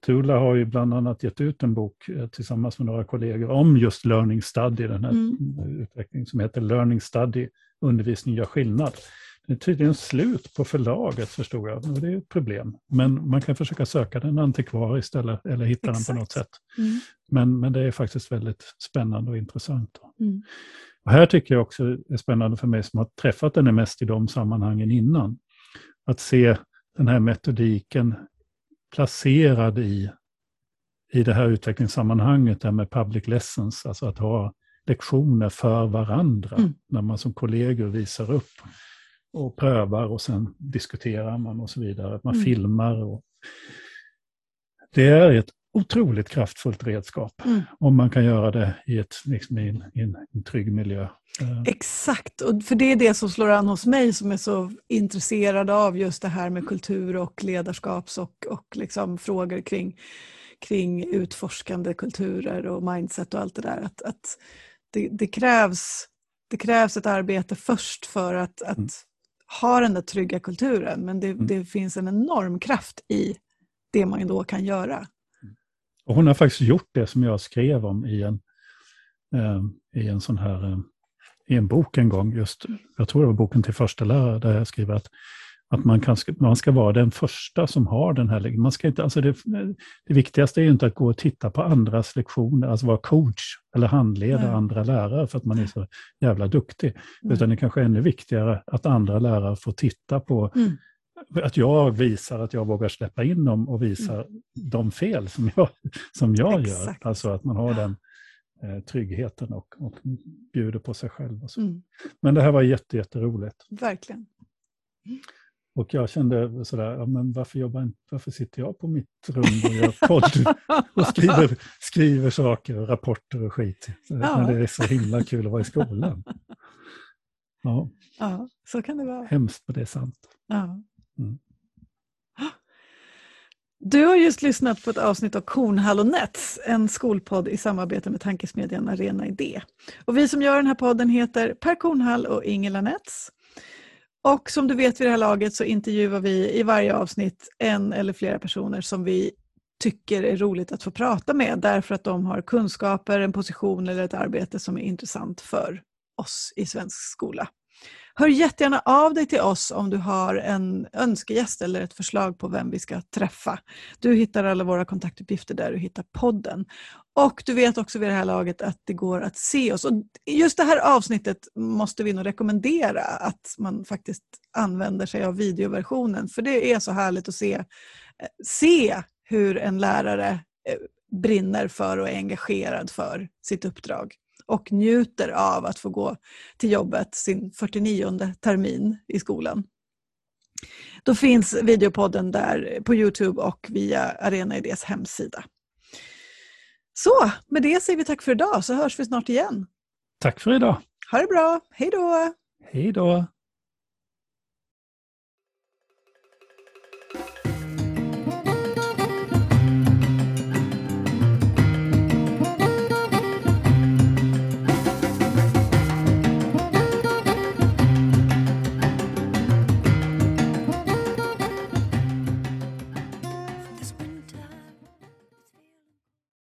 Tula har ju bland annat gett ut en bok eh, tillsammans med några kollegor om just learning study, den här mm. utvecklingen som heter Learning study, undervisning gör skillnad. Det är tydligen slut på förlaget förstod jag, och det är ett problem. Men man kan försöka söka den antikvariskt eller, eller hitta Exakt. den på något sätt. Mm. Men, men det är faktiskt väldigt spännande och intressant. Mm. Och här tycker jag också är spännande för mig som har träffat den mest i de sammanhangen innan. Att se den här metodiken placerad i, i det här utvecklingssammanhanget där med public lessons, alltså att ha lektioner för varandra, mm. när man som kollegor visar upp och prövar och sen diskuterar man och så vidare. Man mm. filmar. Och... Det är ett otroligt kraftfullt redskap mm. om man kan göra det i, ett, liksom i, en, i en, trygg miljö. Eh. Exakt, och för det är det som slår an hos mig som är så intresserad av just det här med kultur och ledarskaps och, och liksom frågor kring, kring utforskande kulturer och mindset och allt det där. Att, att det, det, krävs, det krävs ett arbete först för att, att mm. ha den där trygga kulturen men det, mm. det finns en enorm kraft i det man då kan göra. Och hon har faktiskt gjort det som jag skrev om i en, eh, i en sån här, eh, i en bok en gång, just, jag tror det var boken till första lärare, där jag skriver att, att man, kan, man ska vara den första som har den här, man ska inte, alltså det, det viktigaste är ju inte att gå och titta på andras lektioner, alltså vara coach eller handleda Nej. andra lärare för att man är så jävla duktig, Nej. utan det kanske är ännu viktigare att andra lärare får titta på mm att jag visar att jag vågar släppa in dem och visar mm. de fel som jag, som jag gör. Alltså att man har den eh, tryggheten och, och bjuder på sig själv. Mm. Men det här var jätte, jätteroligt. Verkligen. Och jag kände sådär, ja, men varför, jobbar, varför sitter jag på mitt rum och gör podd och skriver, skriver saker och rapporter och skit. Ja. När det är så himla kul att vara i skolan. Ja, ja så kan det vara. Hemskt men det är sant. Ja. Mm. Du har just lyssnat på ett avsnitt av Kornhall och Nets, en skolpodd i samarbete med tankesmedjan Arena Idé. Och vi som gör den här podden heter Per Kornhall och Ingela Nets. Och som du vet vid det här laget så intervjuar vi i varje avsnitt en eller flera personer som vi tycker är roligt att få prata med därför att de har kunskaper, en position eller ett arbete som är intressant för oss i svensk skola. Hör jättegärna av dig till oss om du har en önskegäst eller ett förslag på vem vi ska träffa. Du hittar alla våra kontaktuppgifter där du hittar podden. Och du vet också vid det här laget att det går att se oss. Och just det här avsnittet måste vi nog rekommendera att man faktiskt använder sig av videoversionen. För det är så härligt att se, eh, se hur en lärare eh, brinner för och är engagerad för sitt uppdrag och njuter av att få gå till jobbet sin 49 termin i skolan. Då finns videopodden där på Youtube och via Arena Idés hemsida. Så, med det säger vi tack för idag så hörs vi snart igen. Tack för idag. Ha det bra, hej då! Hej då!